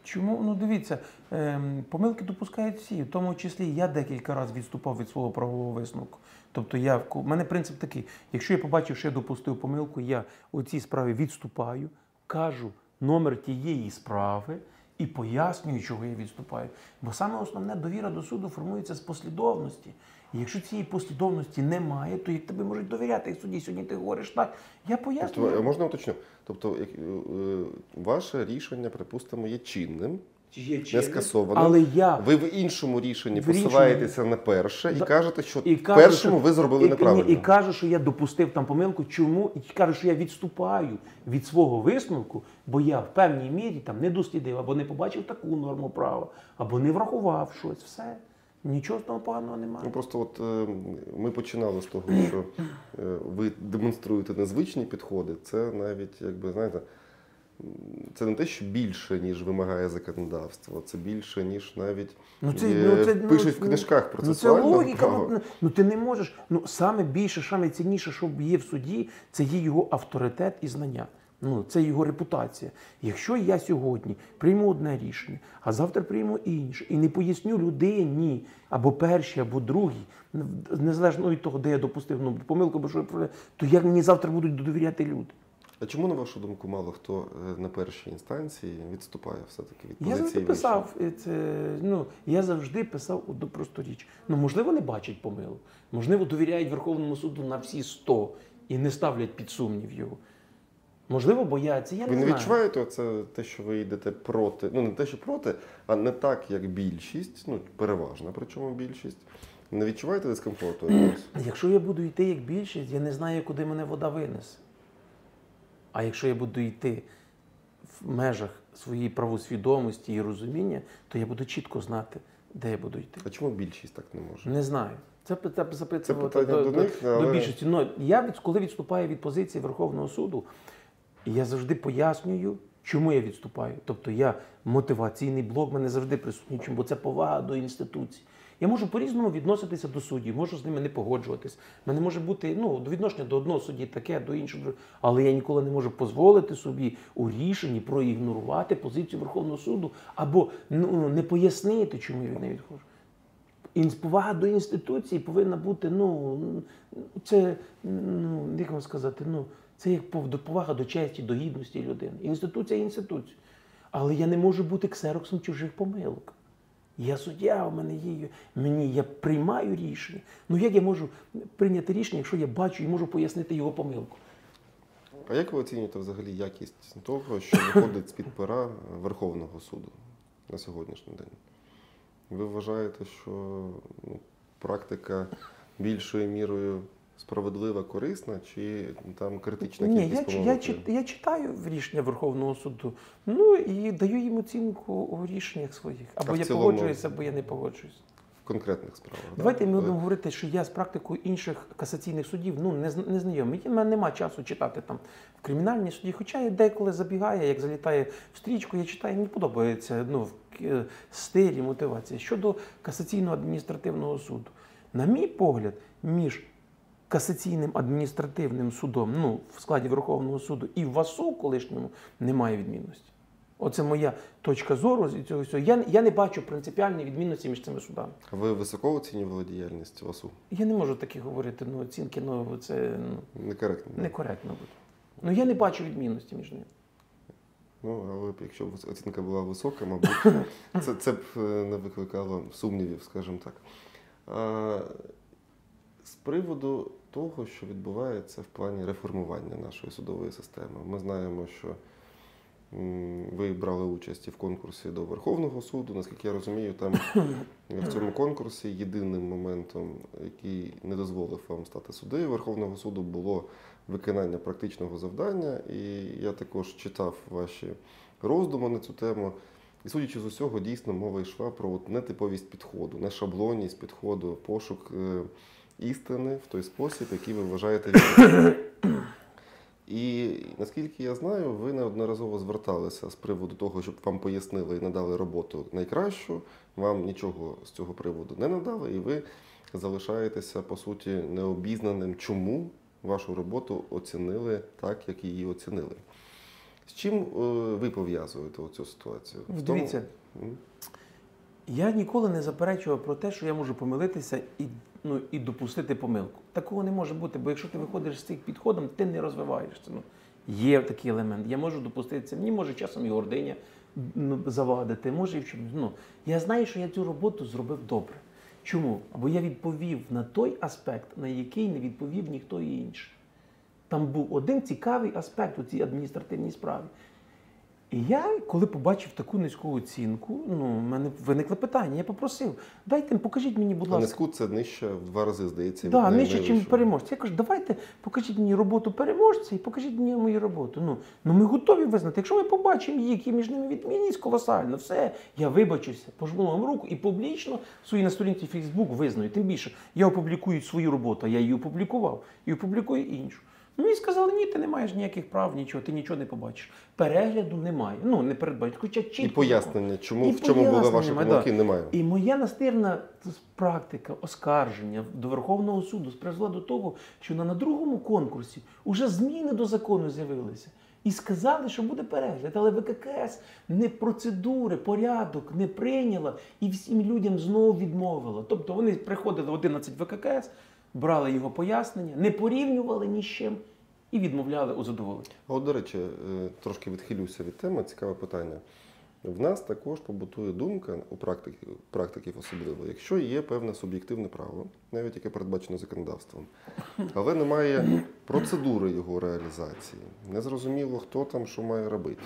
Чому? Ну дивіться, ем, помилки допускають всі, в тому числі я декілька разів відступав від свого правового висновку. Тобто я в мене принцип такий: якщо я побачив, що я допустив помилку, я у цій справі відступаю, кажу номер тієї справи і пояснюю, чого я відступаю. Бо саме основне довіра до суду формується з послідовності. І якщо цієї послідовності немає, то як тебе можуть довіряти як судді, сьогодні ти говориш так. Я пояснюю. Тобто, можна уточню? Тобто, е, е, ваше рішення, припустимо, є чинним, Є не чинне, скасованим. Але я Ви в іншому рішенні В посилаєтеся на перше і Да. кажете, що І кажу, першому що- ви зробили і, неправильно. Ні, і кажу, що я допустив там помилку. Чому? І кажу, що я відступаю від свого висновку, бо я в певній мірі там не дослідив, або не побачив таку норму права, або не врахував щось. Все. Нічого з того поганого немає. Ну просто от е, ми починали з того, що е, ви демонструєте незвичні підходи. Це навіть, якби знаєте, це не те, що більше, ніж вимагає законодавство, це більше, ніж навіть Ну, це, є- ну, це, ну, в ну, книжках Ну це логіка. права. Ну, ну ти не можеш. Ну саме більше, саме цінніше, що є в суді, це є його авторитет і знання. Ну, це його репутація. Якщо я сьогодні прийму одне рішення, а завтра прийму інше, і не поясню людині або першій, або другій, незалежно від того, де я допустив ну, помилку, або що про- то як мені завтра будуть довіряти люди? А чому, на вашу думку, мало хто е, на першій інстанції відступає все-таки від Я завжди писав це. Ну я завжди писав одну просту річ. Ну можливо, не бачать помилок, можливо, довіряють Верховному суду на всі 100 і не ставлять під сумнів його. Можливо, бояться. Я Ви не не знаю. відчуваєте це те, що ви йдете проти, ну не те, що проти, а не так, як більшість, ну переважна, причому більшість. Не відчуваєте дискомфорту? Якщо я буду йти як більшість, я не знаю, куди мене вода винесе. А якщо я буду йти в межах своєї правосвідомості і розуміння, то я буду чітко знати, де я буду йти. А чому більшість так не може? Не знаю. Це, пи- це запитувати Це питання до, до них, до, але- до більшості. Ну, я від, коли відступаю від позиції Верховного суду, я завжди пояснюю, чому я відступаю. Тобто я мотиваційний блок мене завжди присутній, бо це повага до інституцій. Я можу по-різному відноситися до суддів, можу з ними не погоджуватись. У мене може бути ну, відношення до одного судді таке, до іншого. Але я ніколи не можу дозволити собі у рішенні проігнорувати позицію Верховного суду або ну, не пояснити, чому я від неї відходжу. Повага до інституції повинна бути, ну, це, ну, як вам сказати, ну, це як повага до честі, до гідності людини. Інституція інституція. Але я не можу бути ксероксом чужих помилок. Я суддя, у мене є, мені я приймаю рішення. Ну як я можу прийняти рішення, якщо я бачу і можу пояснити його помилку? А як ви оцінюєте взагалі якість того, що виходить з-під пера Верховного суду на сьогоднішній день? Ви вважаєте, що ну, практика більшою мірою справедлива, корисна, чи там критична Ні, кількість я, чи- я, помилок? чит- я читаю рішення Верховного суду, ну і даю їм оцінку у рішеннях своїх. Або в я цілому- погоджуюся, або я не погоджуюся. в конкретних справах? да? Давайте ми будемо говорити, що я з практикою інших касаційних судів ну, не, не знайомий. У мене немає часу читати там в кримінальній суді, хоча я деколи забігає, як залітає в стрічку, я читаю, мені подобається ну, в к- стиль і мотивація. Щодо касаційного адміністративного суду, на мій погляд, між касаційним адміністративним судом, ну, в складі Верховного суду і в ВАСУ колишньому немає відмінності. Оце моя точка зору з цього всього. Я, я не бачу принципіальної відмінності між цими судами. А Ви високо оцінювали діяльність ВАСУ? Я не можу такі говорити, ну оцінки, ну це ну, Некоректно. некоректно буде. Ну я не бачу відмінності між ними. Ну, але якщо б оцінка була висока, мабуть, це, це б е, не викликало сумнівів, скажімо так. А, з приводу того, що відбувається в плані реформування нашої судової системи, ми знаємо, що ви брали участь і в конкурсі до Верховного суду. Наскільки я розумію, там в цьому конкурсі єдиним моментом, який не дозволив вам стати суддею Верховного суду, було виконання практичного завдання. І я також читав ваші роздуми на цю тему. І судячи з усього, дійсно мова йшла про от нетиповість підходу, не шаблонність підходу, пошук е, істини в той спосіб, який ви вважаєте вірним. І наскільки я знаю, ви неодноразово зверталися з приводу того, щоб вам пояснили і надали роботу найкращу. Вам нічого з цього приводу не надали, і ви залишаєтеся по суті необізнаним, чому вашу роботу оцінили так, як її оцінили. З чим е, ви пов'язуєте цю ситуацію? В тому- Дивіться, М? Я ніколи не заперечував про те, що я можу помилитися і, ну, і допустити помилку. Такого не може бути, бо якщо ти виходиш з цим підходом, ти не розвиваєшся. Ну, є такий елемент. Я можу допуститися. Мені може часом і гординя ну, завадити, може і в чомусь. Ну, я знаю, що я цю роботу зробив добре. Чому? Бо я відповів на той аспект, на який не відповів ніхто інший. Там був один цікавий аспект у цій адміністративній справі. І я, коли побачив таку низьку оцінку, ну, в мене виникло питання. Я попросив, дайте, покажіть мені, будь А ласка. низку це нижче в два рази, здається. від Да, нижче, ніж переможця. Я кажу, давайте покажіть мені роботу переможця і покажіть мені мою роботу. Ну, ну ми готові визнати. Якщо ми побачимо її, які між ними відмінність колосальна, все, я вибачуся, пожму вам руку і публічно в своїй на сторінці Facebook визнаю. Тим більше, я опублікую свою роботу, а я її опублікував, і опублікую іншу. Ну, мені сказали, ні, ти не маєш ніяких прав, нічого, ти нічого не побачиш. Перегляду немає. Ну, не передбачено. Хоча чітко. І пояснення, чому І в чому були ваші немає, помилки, да. немає. І моя настирна практика оскарження до Верховного суду призвела до того, що на, на другому конкурсі вже зміни до закону з'явилися. І сказали, що буде перегляд, але ВККС не процедури, порядок не прийняла і всім людям знову відмовила. Тобто вони приходили 11 ВККС, брали його пояснення, не порівнювали ні з чим і відмовляли у задоволенні. От, до речі, е, трошки відхилюся від теми, цікаве питання. В нас також побутує думка у практиків, практиків особливо, якщо є певне суб'єктивне право, навіть яке передбачено законодавством, але немає процедури його реалізації, незрозуміло, хто там що має робити,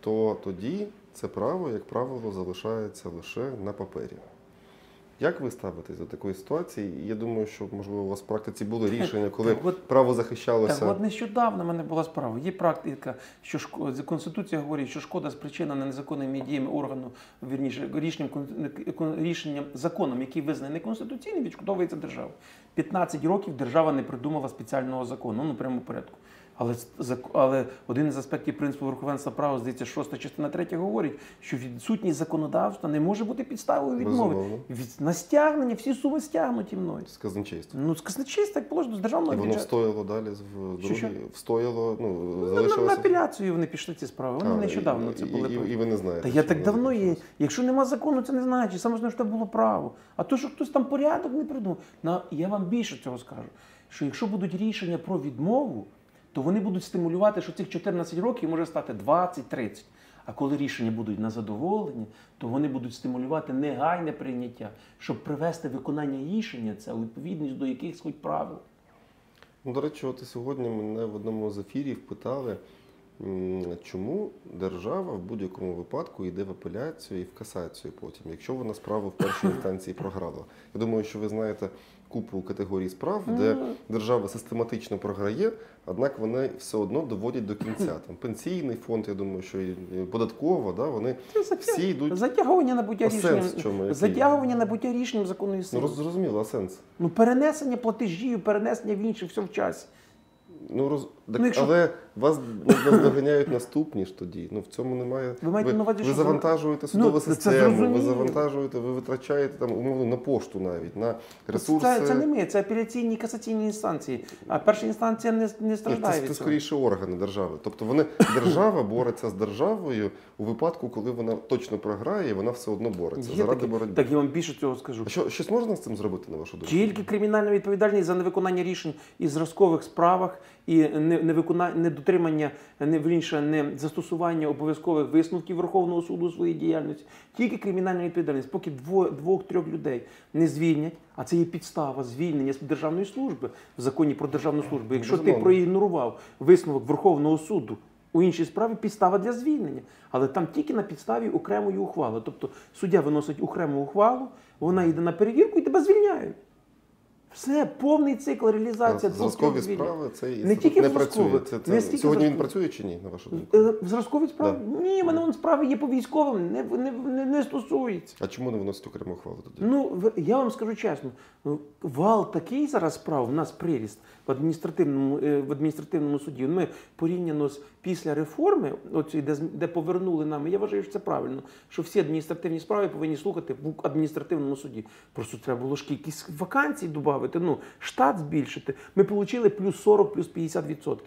то тоді це право, як правило, залишається лише на папері. Як ви ставитесь до такої ситуації? Я думаю, що можливо у вас в практиці були рішення, коли Так право захищалося. Так, от нещодавно в мене була справа. Є практика, що шко- Конституція говорить, що шкода спричинена незаконними діями органу, вірніше, рішенням, рішенням законом, який визнаний неконституційним, відшкодовується держава. 15 років держава не придумала спеціального закону, ну прямо порядку. Але, але один із аспектів принципу верховенства права, здається, шоста частина третя говорить, що відсутність законодавства не може бути підставою відмови. Безумовно. Від, на стягнення всі суми стягнуті мною. З казначейства. Ну, з казначейства так положено з І державного воно бюджету. встояло далі в Що, що? другій, встояло, ну, Ну, на, на залишилося. апеляцію вони пішли ці справи. Вони А, нещодавно і, це були. І, і, ви не знаєте. Та я так давно є. Якщо нема закону, це не значить. Саме ж що було право. А то, що хтось там порядок не придумав. На, я вам більше цього скажу. Що якщо будуть рішення про відмову, то вони будуть стимулювати, що цих 14 років може стати 20-30. А коли рішення будуть на задоволення, то вони будуть стимулювати негайне прийняття, щоб привести виконання рішення це у відповідність до якихось хоч правил. Ну, до речі, от сьогодні мене в одному з ефірів питали, чому держава в будь-якому випадку йде в апеляцію і в касацію потім, якщо вона справу в першій інстанції програла. Я думаю, що ви знаєте купу категорій справ, де держава систематично програє, однак вони все одно доводять до кінця. Там пенсійний фонд, я думаю, що і податкова, да, вони затяг- всі йдуть. Затягування набуття рішенням. затягування набуття рішенням законної сили. Ну, зрозуміло, а сенс? Ну, перенесення платежів, перенесення в інше, все в часі. Ну, роз... так, Ну, якщо- Але вас ну, вас доганяють наступні ж тоді. Ну, в цьому немає. Ви маєте увазі, ви що завантажуєте судову Ну, систему, ви завантажуєте, ви витрачаєте там умовно на пошту навіть, на ресурси. Це, це не ми, це апеляційні касаційні інстанції. А перша інстанція не, не страждає це, від це скоріше органи держави. Тобто вони держава бореться з державою у випадку, коли вона точно програє, вона все одно бореться Є заради таке- боротьби. Так я вам більше цього скажу. А що щось можна з цим зробити на вашу думку? Тільки кримінальна відповідальність за невиконання рішень і зразкових справах і не, не виконання, недотримання, не вірніше, не застосування обов'язкових висновків Верховного суду у своїй діяльності. Тільки кримінальна відповідальність, поки дво- двох-трьох людей не звільнять, а це є підстава звільнення з державної служби в законі про державну службу. Якщо ти проігнорував висновок Верховного суду. У іншій справі підстава для звільнення, але там тільки на підставі окремої ухвали. Тобто суддя виносить окрему ухвалу, вона йде на перевірку і тебе звільняють. Все, повний цикл реалізації Зразкові справи цей Не тільки не працює. Це, це... не Сьогодні він працює чи ні, на вашу думку? Е, Зразкові справи? Ні, мене вон справи є по військовим, не, не, не, не стосується. А чому не виносить окрему хвалу тоді? Ну, я вам скажу чесно, ну, вал такий зараз справ, в нас приріст в адміністративному, е, в адміністративному суді. Ми порівняно з після реформи, оці, де, де повернули нам, я вважаю, що це правильно, що всі адміністративні справи повинні слухати в адміністративному суді. Просто треба було ж кількість вакансій додати, ну, штат збільшити. Ми отримали плюс 40, плюс 50%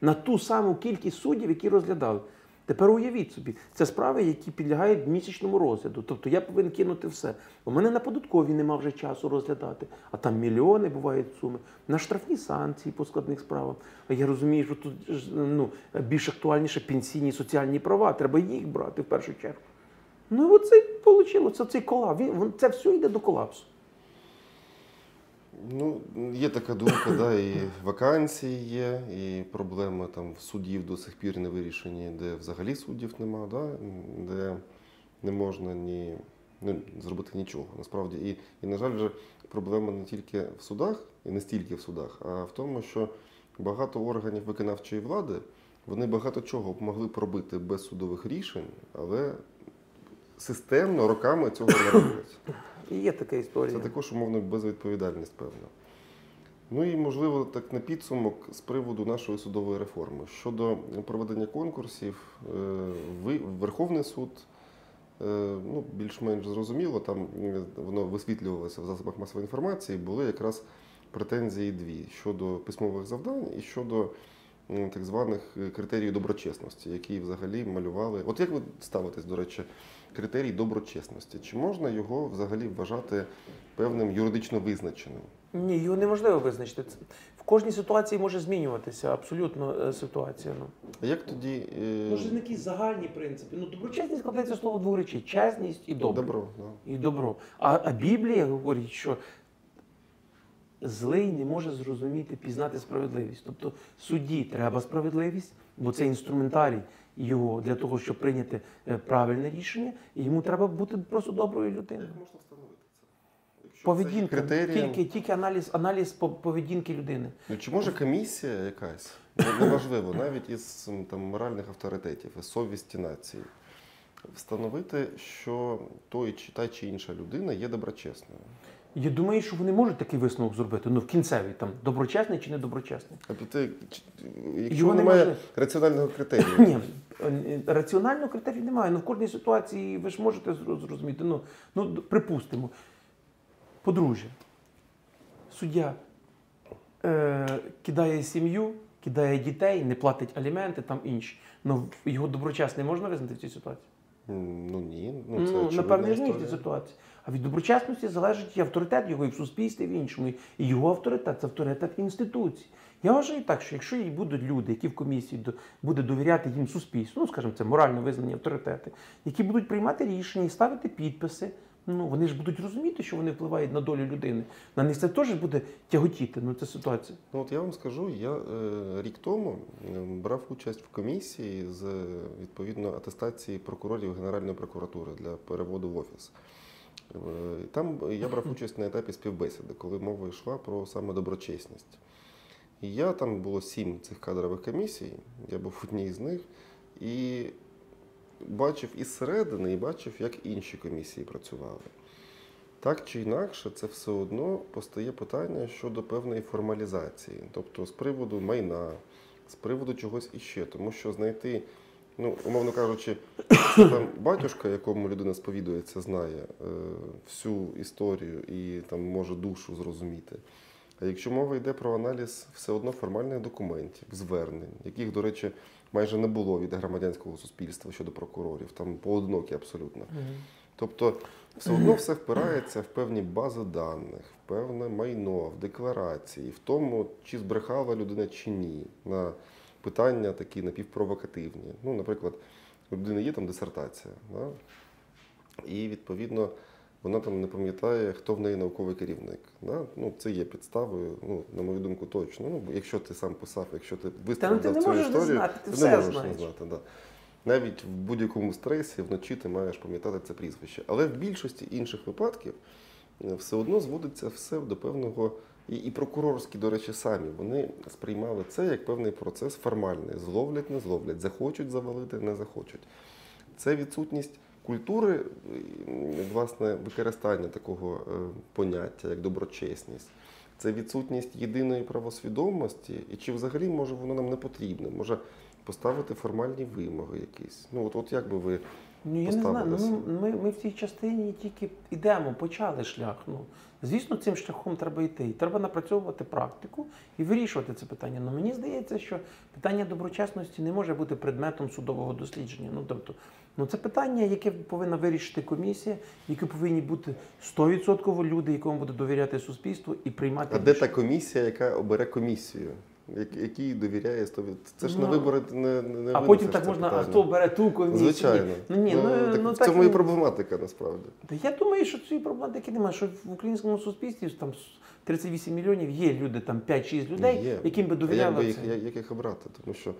на ту саму кількість суддів, які розглядали. Тепер уявіть собі, це справи, які підлягають місячному розгляду. Тобто я повинен кинути все. У мене на податковій нема вже часу розглядати, а там мільйони бувають суми. На штрафні санкції по складних справах. А я розумію, що тут ну, більш актуальніше пенсійні соціальні права. Треба їх брати в першу чергу. Ну і оце вийшло, це цей колапс. Це все йде до колапсу. Ну, є така думка, да, і вакансії є, і проблеми там в судів до сих пір не вирішені, де взагалі суддів нема, да, де не можна ні, ну, зробити нічого. Насправді, і, і, на жаль, проблема не тільки в судах, і не стільки в судах, а в тому, що багато органів виконавчої влади вони багато чого б могли б робити без судових рішень, але системно роками цього не роблять. І є така історія. Це також умовно безвідповідальність, певно. Ну і можливо, так на підсумок з приводу нашої судової реформи. Щодо проведення конкурсів, е, Верховний суд е, ну, більш-менш зрозуміло, там е, воно висвітлювалося в засобах масової інформації, були якраз претензії дві щодо письмових завдань і щодо так званих критеріїв доброчесності, які взагалі малювали. От як ви ставитесь, до речі, критерій доброчесності? Чи можна його взагалі вважати певним юридично визначеним? Ні, його неможливо визначити. Це- В кожній ситуації може змінюватися абсолютно е, ситуація. Ну. А як тоді е, Може, якісь загальні принципи. Ну, доброчесність складається з слова двох речей: чесність і добро. добро? Да. І добро. А, а Біблія говорить, що злий не може зрозуміти, пізнати справедливість. Тобто судді треба справедливість, бо це інструментарій його для того, щоб прийняти е, правильне рішення, і йому треба бути просто доброю людиною. Як можна встановити це? Якщо це Поведінка, критерієм, тільки, тільки аналіз, аналіз поведінки людини. Ну, чи може комісія якась, ну, неважливо, навіть із там, моральних авторитетів, із совісті нації, встановити, що той чи та чи інша людина є доброчесною? Я думаю, що вони можуть такий висновок зробити. Ну, в кінцевій там доброчесний чи недоброчесний. Тобто, ти, якщо Його немає немає. раціонального критерію, Ні, е, раціонального критерію немає. Ну, в кожній ситуації ви ж можете зрозуміти. Ну, ну припустимо, подружжя, суддя е, кидає сім'ю, кидає дітей, не платить аліменти, там інші. Ну, його доброчесний можна визнати в цій ситуації? Ну ні, ну Ну, це напевно, очевидна ж ні в цій ситуації. А від доброчесності залежить і авторитет його і в суспільстві, і в іншому. І його авторитет це авторитет інституцій. Я вважаю так, що якщо і будуть люди, які в комісії буде довіряти їм суспільство, ну скажімо, це морально визнані авторитети, які будуть приймати рішення і ставити підписи. Ну вони ж будуть розуміти, що вони впливають на долю людини. На них це теж буде тяготіти. Ну це ситуація. Ну от я вам скажу, я е, рік тому е, брав участь в комісії з відповідно атестації прокурорів Генеральної прокуратури для переводу в офіс. Е, Там я брав участь на етапі співбесіди, коли мова йшла про саме доброчесність. І я там було сім цих кадрових комісій, я був одній з них, і бачив із середини, і бачив, як інші комісії працювали. Так чи інакше, це все одно постає питання щодо певної формалізації, тобто з приводу майна, з приводу чогось іще, тому що знайти, ну, умовно кажучи, там батюшка, якому людина сповідується, знає е, всю історію і там може душу зрозуміти. А якщо мова йде про аналіз все одно формальних документів, звернень, яких, до речі, майже не було від громадянського суспільства щодо прокурорів, там поодинокі абсолютно. Тобто все одно все впирається в певні бази даних, в певне майно, в декларації, в тому, чи збрехала людина чи ні, на питання такі напівпровокативні. Ну, наприклад, у людини є там дисертація, да? і відповідно вона там не пам'ятає, хто в неї науковий керівник. Да? Ну, це є підставою, ну, на мою думку, точно. Ну, якщо ти сам писав, якщо ти виставив цю історію, знати, ти не все можеш знаєш. не знати. Да. Навіть в будь-якому стресі вночі ти маєш пам'ятати це прізвище. Але в більшості інших випадків е, все одно зводиться все до певного. І, і прокурорські, до речі, самі вони сприймали це як певний процес формальний. Зловлять, не зловлять, захочуть завалити, не захочуть. Це відсутність культури, власне, використання такого е, поняття, як доброчесність. Це відсутність єдиної правосвідомості, і чи взагалі може воно нам не потрібне? Може поставити формальні вимоги якісь. Ну от, от як би ви Ну я не знаю. Ну, ми, ми в цій частині тільки йдемо, почали шлях. Ну звісно, цим шляхом треба йти. І треба напрацьовувати практику і вирішувати це питання. Ну мені здається, що питання доброчесності не може бути предметом судового дослідження. Ну тобто, ну це питання, яке повинна вирішити комісія, які повинні бути 100% люди, якому буде довіряти суспільство і приймати. А де та комісія, яка обере комісію? Як- Якій довіряє 100%? Це ж на Ну, вибори не, не А потім так можна, а хто бере ту комісію? Звичайно. Ну ні, ну, так, ну, в так цьому і проблематика насправді. Та я думаю, що цієї проблематики немає. Що в українському суспільстві там 38 мільйонів є люди, там 5-6 людей, Є. яким би А як довіряли би їх, як, їх обрати? Тому що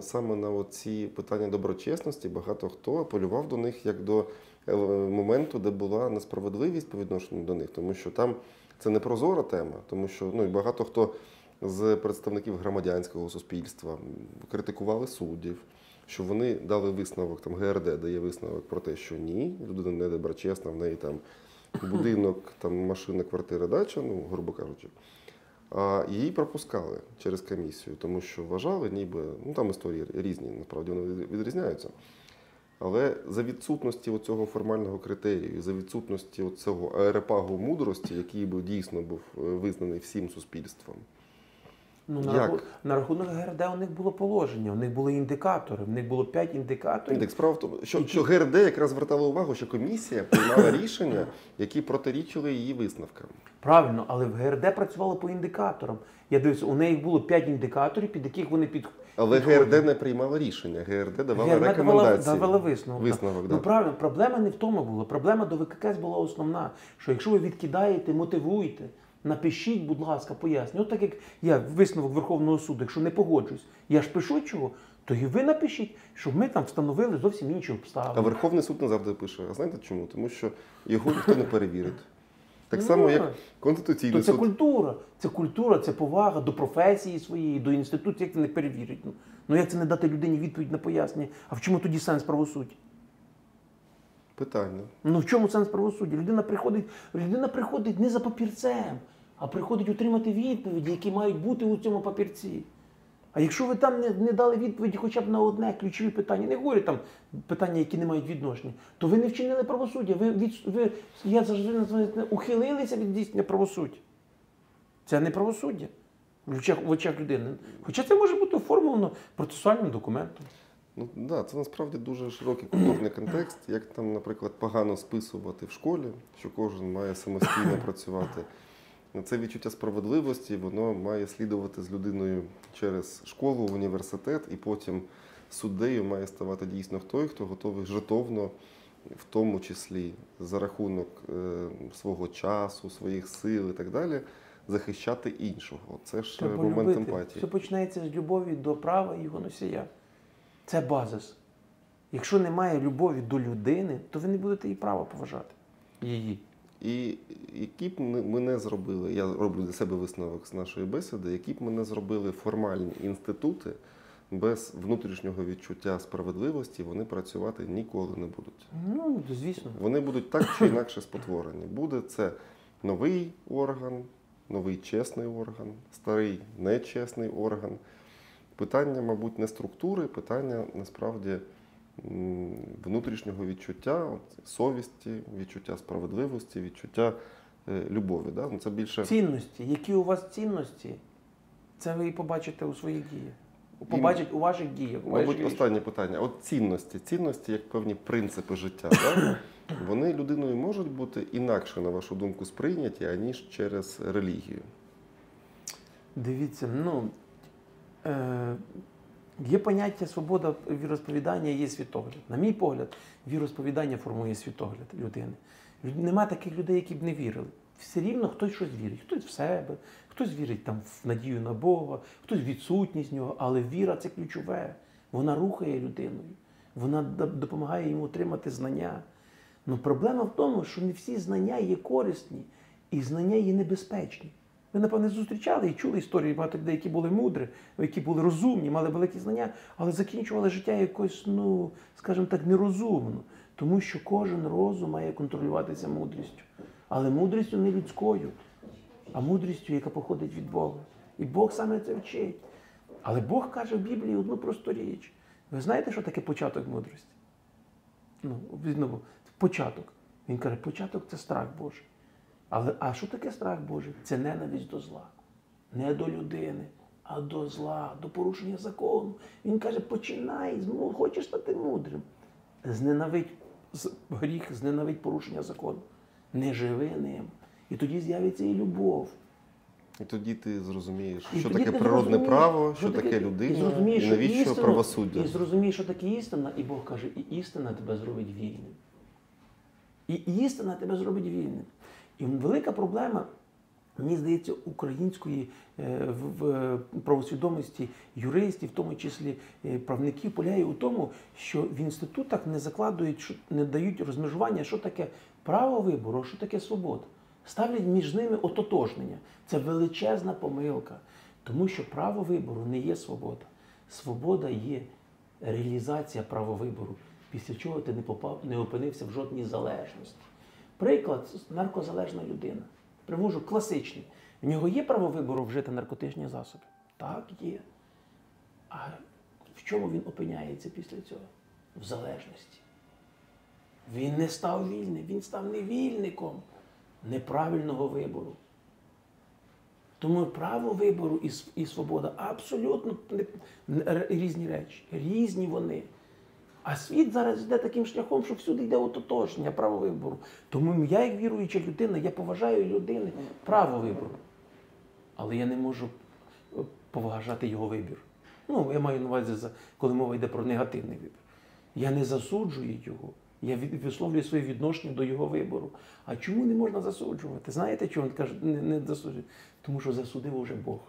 саме на ці питання доброчесності багато хто апелював до них як до е, моменту, де була несправедливість по відношенню до них, тому що там це не прозора тема, тому що ну і багато хто з представників громадянського суспільства критикували суддів. Що вони дали висновок, там ГРД дає висновок про те, що ні, людина не доброчесна, в неї там будинок, там машина, квартира, дача, ну, грубо кажучи. А її пропускали через комісію, тому що вважали, ніби ну там історії різні, насправді вони відрізняються. Але за відсутності цього формального критерію, за відсутності цього аеропагу мудрості, який би дійсно був е, визнаний всім суспільством, Ну, на, Як? раху- на рахунок ГРД у них було положення, у них були індикатори, у них було 5 індикаторів. Так, справа в тому, що, що ГРД якраз звертала увагу, що комісія приймала рішення, які протирічили її висновкам. Правильно, але в ГРД працювало по індикаторам. Я дивлюся, у неї було 5 індикаторів, під яких вони під Але підходили. ГРД не приймала рішення. ГРД давала ГРД рекомендації. давала висновок. Висновок, ну да. правильно, проблема не в тому була. Проблема до ВККС була основна. Що якщо ви відкидаєте, мотивуйте, напишіть, будь ласка, поясню. От так як я висновок Верховного суду, якщо не погоджуюсь, я ж пишу чого, то і ви напишіть, щоб ми там встановили зовсім інші А обставини. Верховний суд не завжди пише. А знаєте чому? Тому що його ніхто не перевірить. Так Ну, само, як То це суд. культура. Це культура, це повага до професії своєї, до інституту. Як це не перевірить? Ну, ну як це не дати людині відповідь на пояснення? А в чому тоді сенс правосуддя? Питання. Ну в чому сенс правосуддя? Людина приходить, людина приходить не за папірцем, а приходить отримати відповіді, які мають бути у цьому папірці. А якщо ви там не, не дали відповіді хоча б на одне ключове питання, не говорю там питання, які не мають відношення, то ви не вчинили правосуддя. Ви, від, ви я завжди називаю ухилилися від здійснення правосуддя. Це не правосуддя в очах, в очах людини. Хоча це може бути оформлено процесуальним документом. Ну да, це насправді дуже широкий культурний контекст. Як там, наприклад, погано списувати в школі, що кожен має самостійно працювати. Це відчуття справедливості, воно має слідувати з людиною через школу, університет, і потім суддею має ставати дійсно той, хто готовий жертовно, в тому числі за рахунок е, свого часу, своїх сил і так далі, захищати іншого. Це ж е, Треба момент любити. емпатії. Все починається з любові до права і його носія. Це базис. Якщо немає любові до людини, то ви не будете і права поважати її. І які б ми не зробили, я роблю для себе висновок з нашої бесіди, які б ми не зробили формальні інститути, без внутрішнього відчуття справедливості вони працювати ніколи не будуть. Ну, звісно. Вони будуть так чи інакше спотворені. Буде це новий орган, новий чесний орган, старий нечесний орган. Питання, мабуть, не структури, питання насправді внутрішнього відчуття, от, совісті, відчуття справедливості, відчуття е, любові. Да? Ну, Це більше Цінності. Які у вас цінності, це ви і побачите у своїх діях. Побачить у ваших діях. у Мабуть, ваших останнє питання. От цінності. Цінності як певні принципи життя. Да? Вони людиною можуть бути інакше, на вашу думку, сприйняті, аніж через релігію. Дивіться, ну е, є поняття свобода віросповідання, є світогляд. На мій погляд, віросповідання формує світогляд людини. Нема таких людей, які б не вірили. Все рівно хтось щось вірить, хтось в себе, хтось вірить там в надію на Бога, хтось в відсутність нього, але віра це ключове. Вона рухає людиною, вона допомагає йому отримати знання. Ну проблема в тому, що не всі знання є корисні, і знання є небезпечні. Ви, напевне, зустрічали і чули історії багато людей, які були мудрі, які були розумні, мали великі знання, але закінчували життя якось, ну, скажімо так, нерозумно. Тому що кожен розум має контролюватися мудрістю. Але мудрістю не людською, а мудрістю, яка походить від Бога. І Бог саме це вчить. Але Бог каже в Біблії одну просту річ. Ви знаєте, що таке початок мудрості? Ну, знову, початок. Він каже, початок це страх Божий. Але а що таке страх Божий? Це ненависть до зла. Не до людини, а до зла, до порушення закону. Він каже, починай, ну, хочеш стати мудрим. Зненавидь гріх, зненавидь порушення закону. Не живи ним. І тоді з'явиться і любов. І тоді ти зрозумієш, І що таке природне право, що таке людина, і, зрозумієш, і що навіщо істину- правосуддя. І зрозумієш, що таке істина, і Бог каже, і істина тебе зробить вільним. І істина тебе зробить вільним. І велика проблема, мені здається, української е, в- правосвідомості юристів, в тому числі е, правників, полягає у тому, що в інститутах не закладують, не дають розмежування, що таке право вибору, що таке свобода. Ставлять між ними ототожнення. Це величезна помилка, тому що право вибору не є свобода. Свобода є реалізація права вибору, після чого ти не попав, не опинився в жодній залежності. Приклад наркозалежна людина. Привожу класичний. В нього є право вибору вжити наркотичні засоби? Так, є. А в чому він опиняється після цього? В залежності. Він не став вільним, він став невільником неправильного вибору. Тому право вибору і, свобода абсолютно різні речі. Різні вони. А світ зараз йде таким шляхом, що всюди йде ототожнення, право вибору. Тому я, як віруюча людина, я поважаю людини право вибору. Але я не можу е, поважати його вибір. Ну, я маю на увазі, коли мова йде про негативний вибір. Я не засуджую його. Я висловлюю своє відношення до його вибору. А чому не можна засуджувати? Знаєте, чому він каже, не, не засуджує? Тому що засудив уже Бог.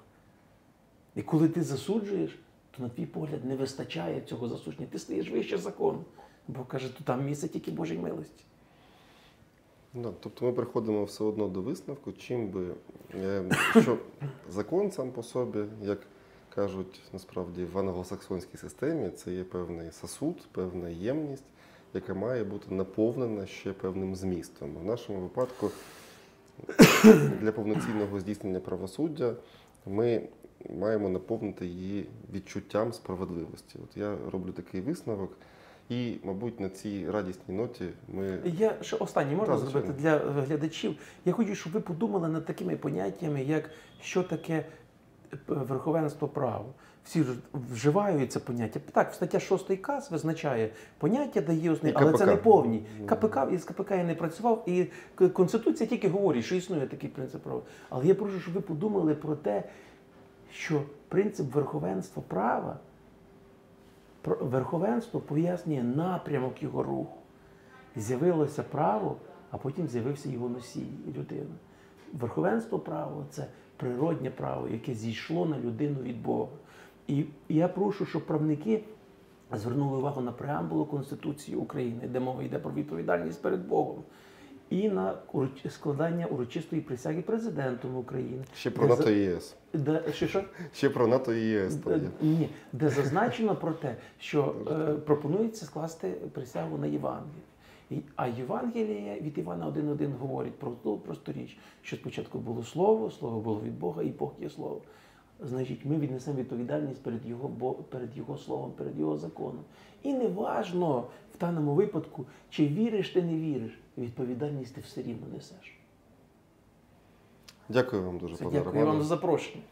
І коли ти засуджуєш, то на твій погляд не вистачає цього засудження. Ти стаєш вище закону. Бог каже, то там місце тільки Божій милості. Да, тобто ми приходимо все одно до висновку, чим би е, що закон сам по собі, як кажуть насправді в англосаксонській системі, це є певний сосуд, певна ємність, яка має бути наповнена ще певним змістом. В нашому випадку для повноцінного здійснення правосуддя ми маємо наповнити її відчуттям справедливості. От я роблю такий висновок, і, мабуть, на цій радісній ноті ми Я ще останнє можна Так, зробити для глядачів. Я хочу, щоб ви подумали над такими поняттями, як що таке е, верховенство права. Всі ж вживають це поняття. Так, стаття 6 КАС визначає поняття, дає основні, але це не повні. КПК із КПК я не працював, і Конституція тільки говорить, що існує такий принцип права. Але я прошу, щоб ви подумали про те, що принцип верховенства права, верховенство пояснює напрямок його руху. З'явилося право, а потім з'явився його носій, людина. Верховенство права це природнє право, яке зійшло на людину від Бога. І я прошу, щоб правники звернули увагу на преамбулу Конституції України, де мова йде про відповідальність перед Богом, і на складання урочистої присяги президентом України. ще про НАТО і ЄС. де, що, що? Ще про НАТО і ЄС. там є. Ні, де зазначено про те, що е, пропонується скласти присягу на Євангеліє. А Євангеліє від Івана 1.1 говорить про ту просту річ, що спочатку було слово, слово було від Бога, і Бог є слово. Значить, ми віднесемо відповідальність перед його, перед його словом, перед його законом. І не важно в даному випадку, чи віриш ти, не віриш, відповідальність ти все рівно несеш. Дякую вам дуже, Це пане Дякую Романе. вам за запрошення.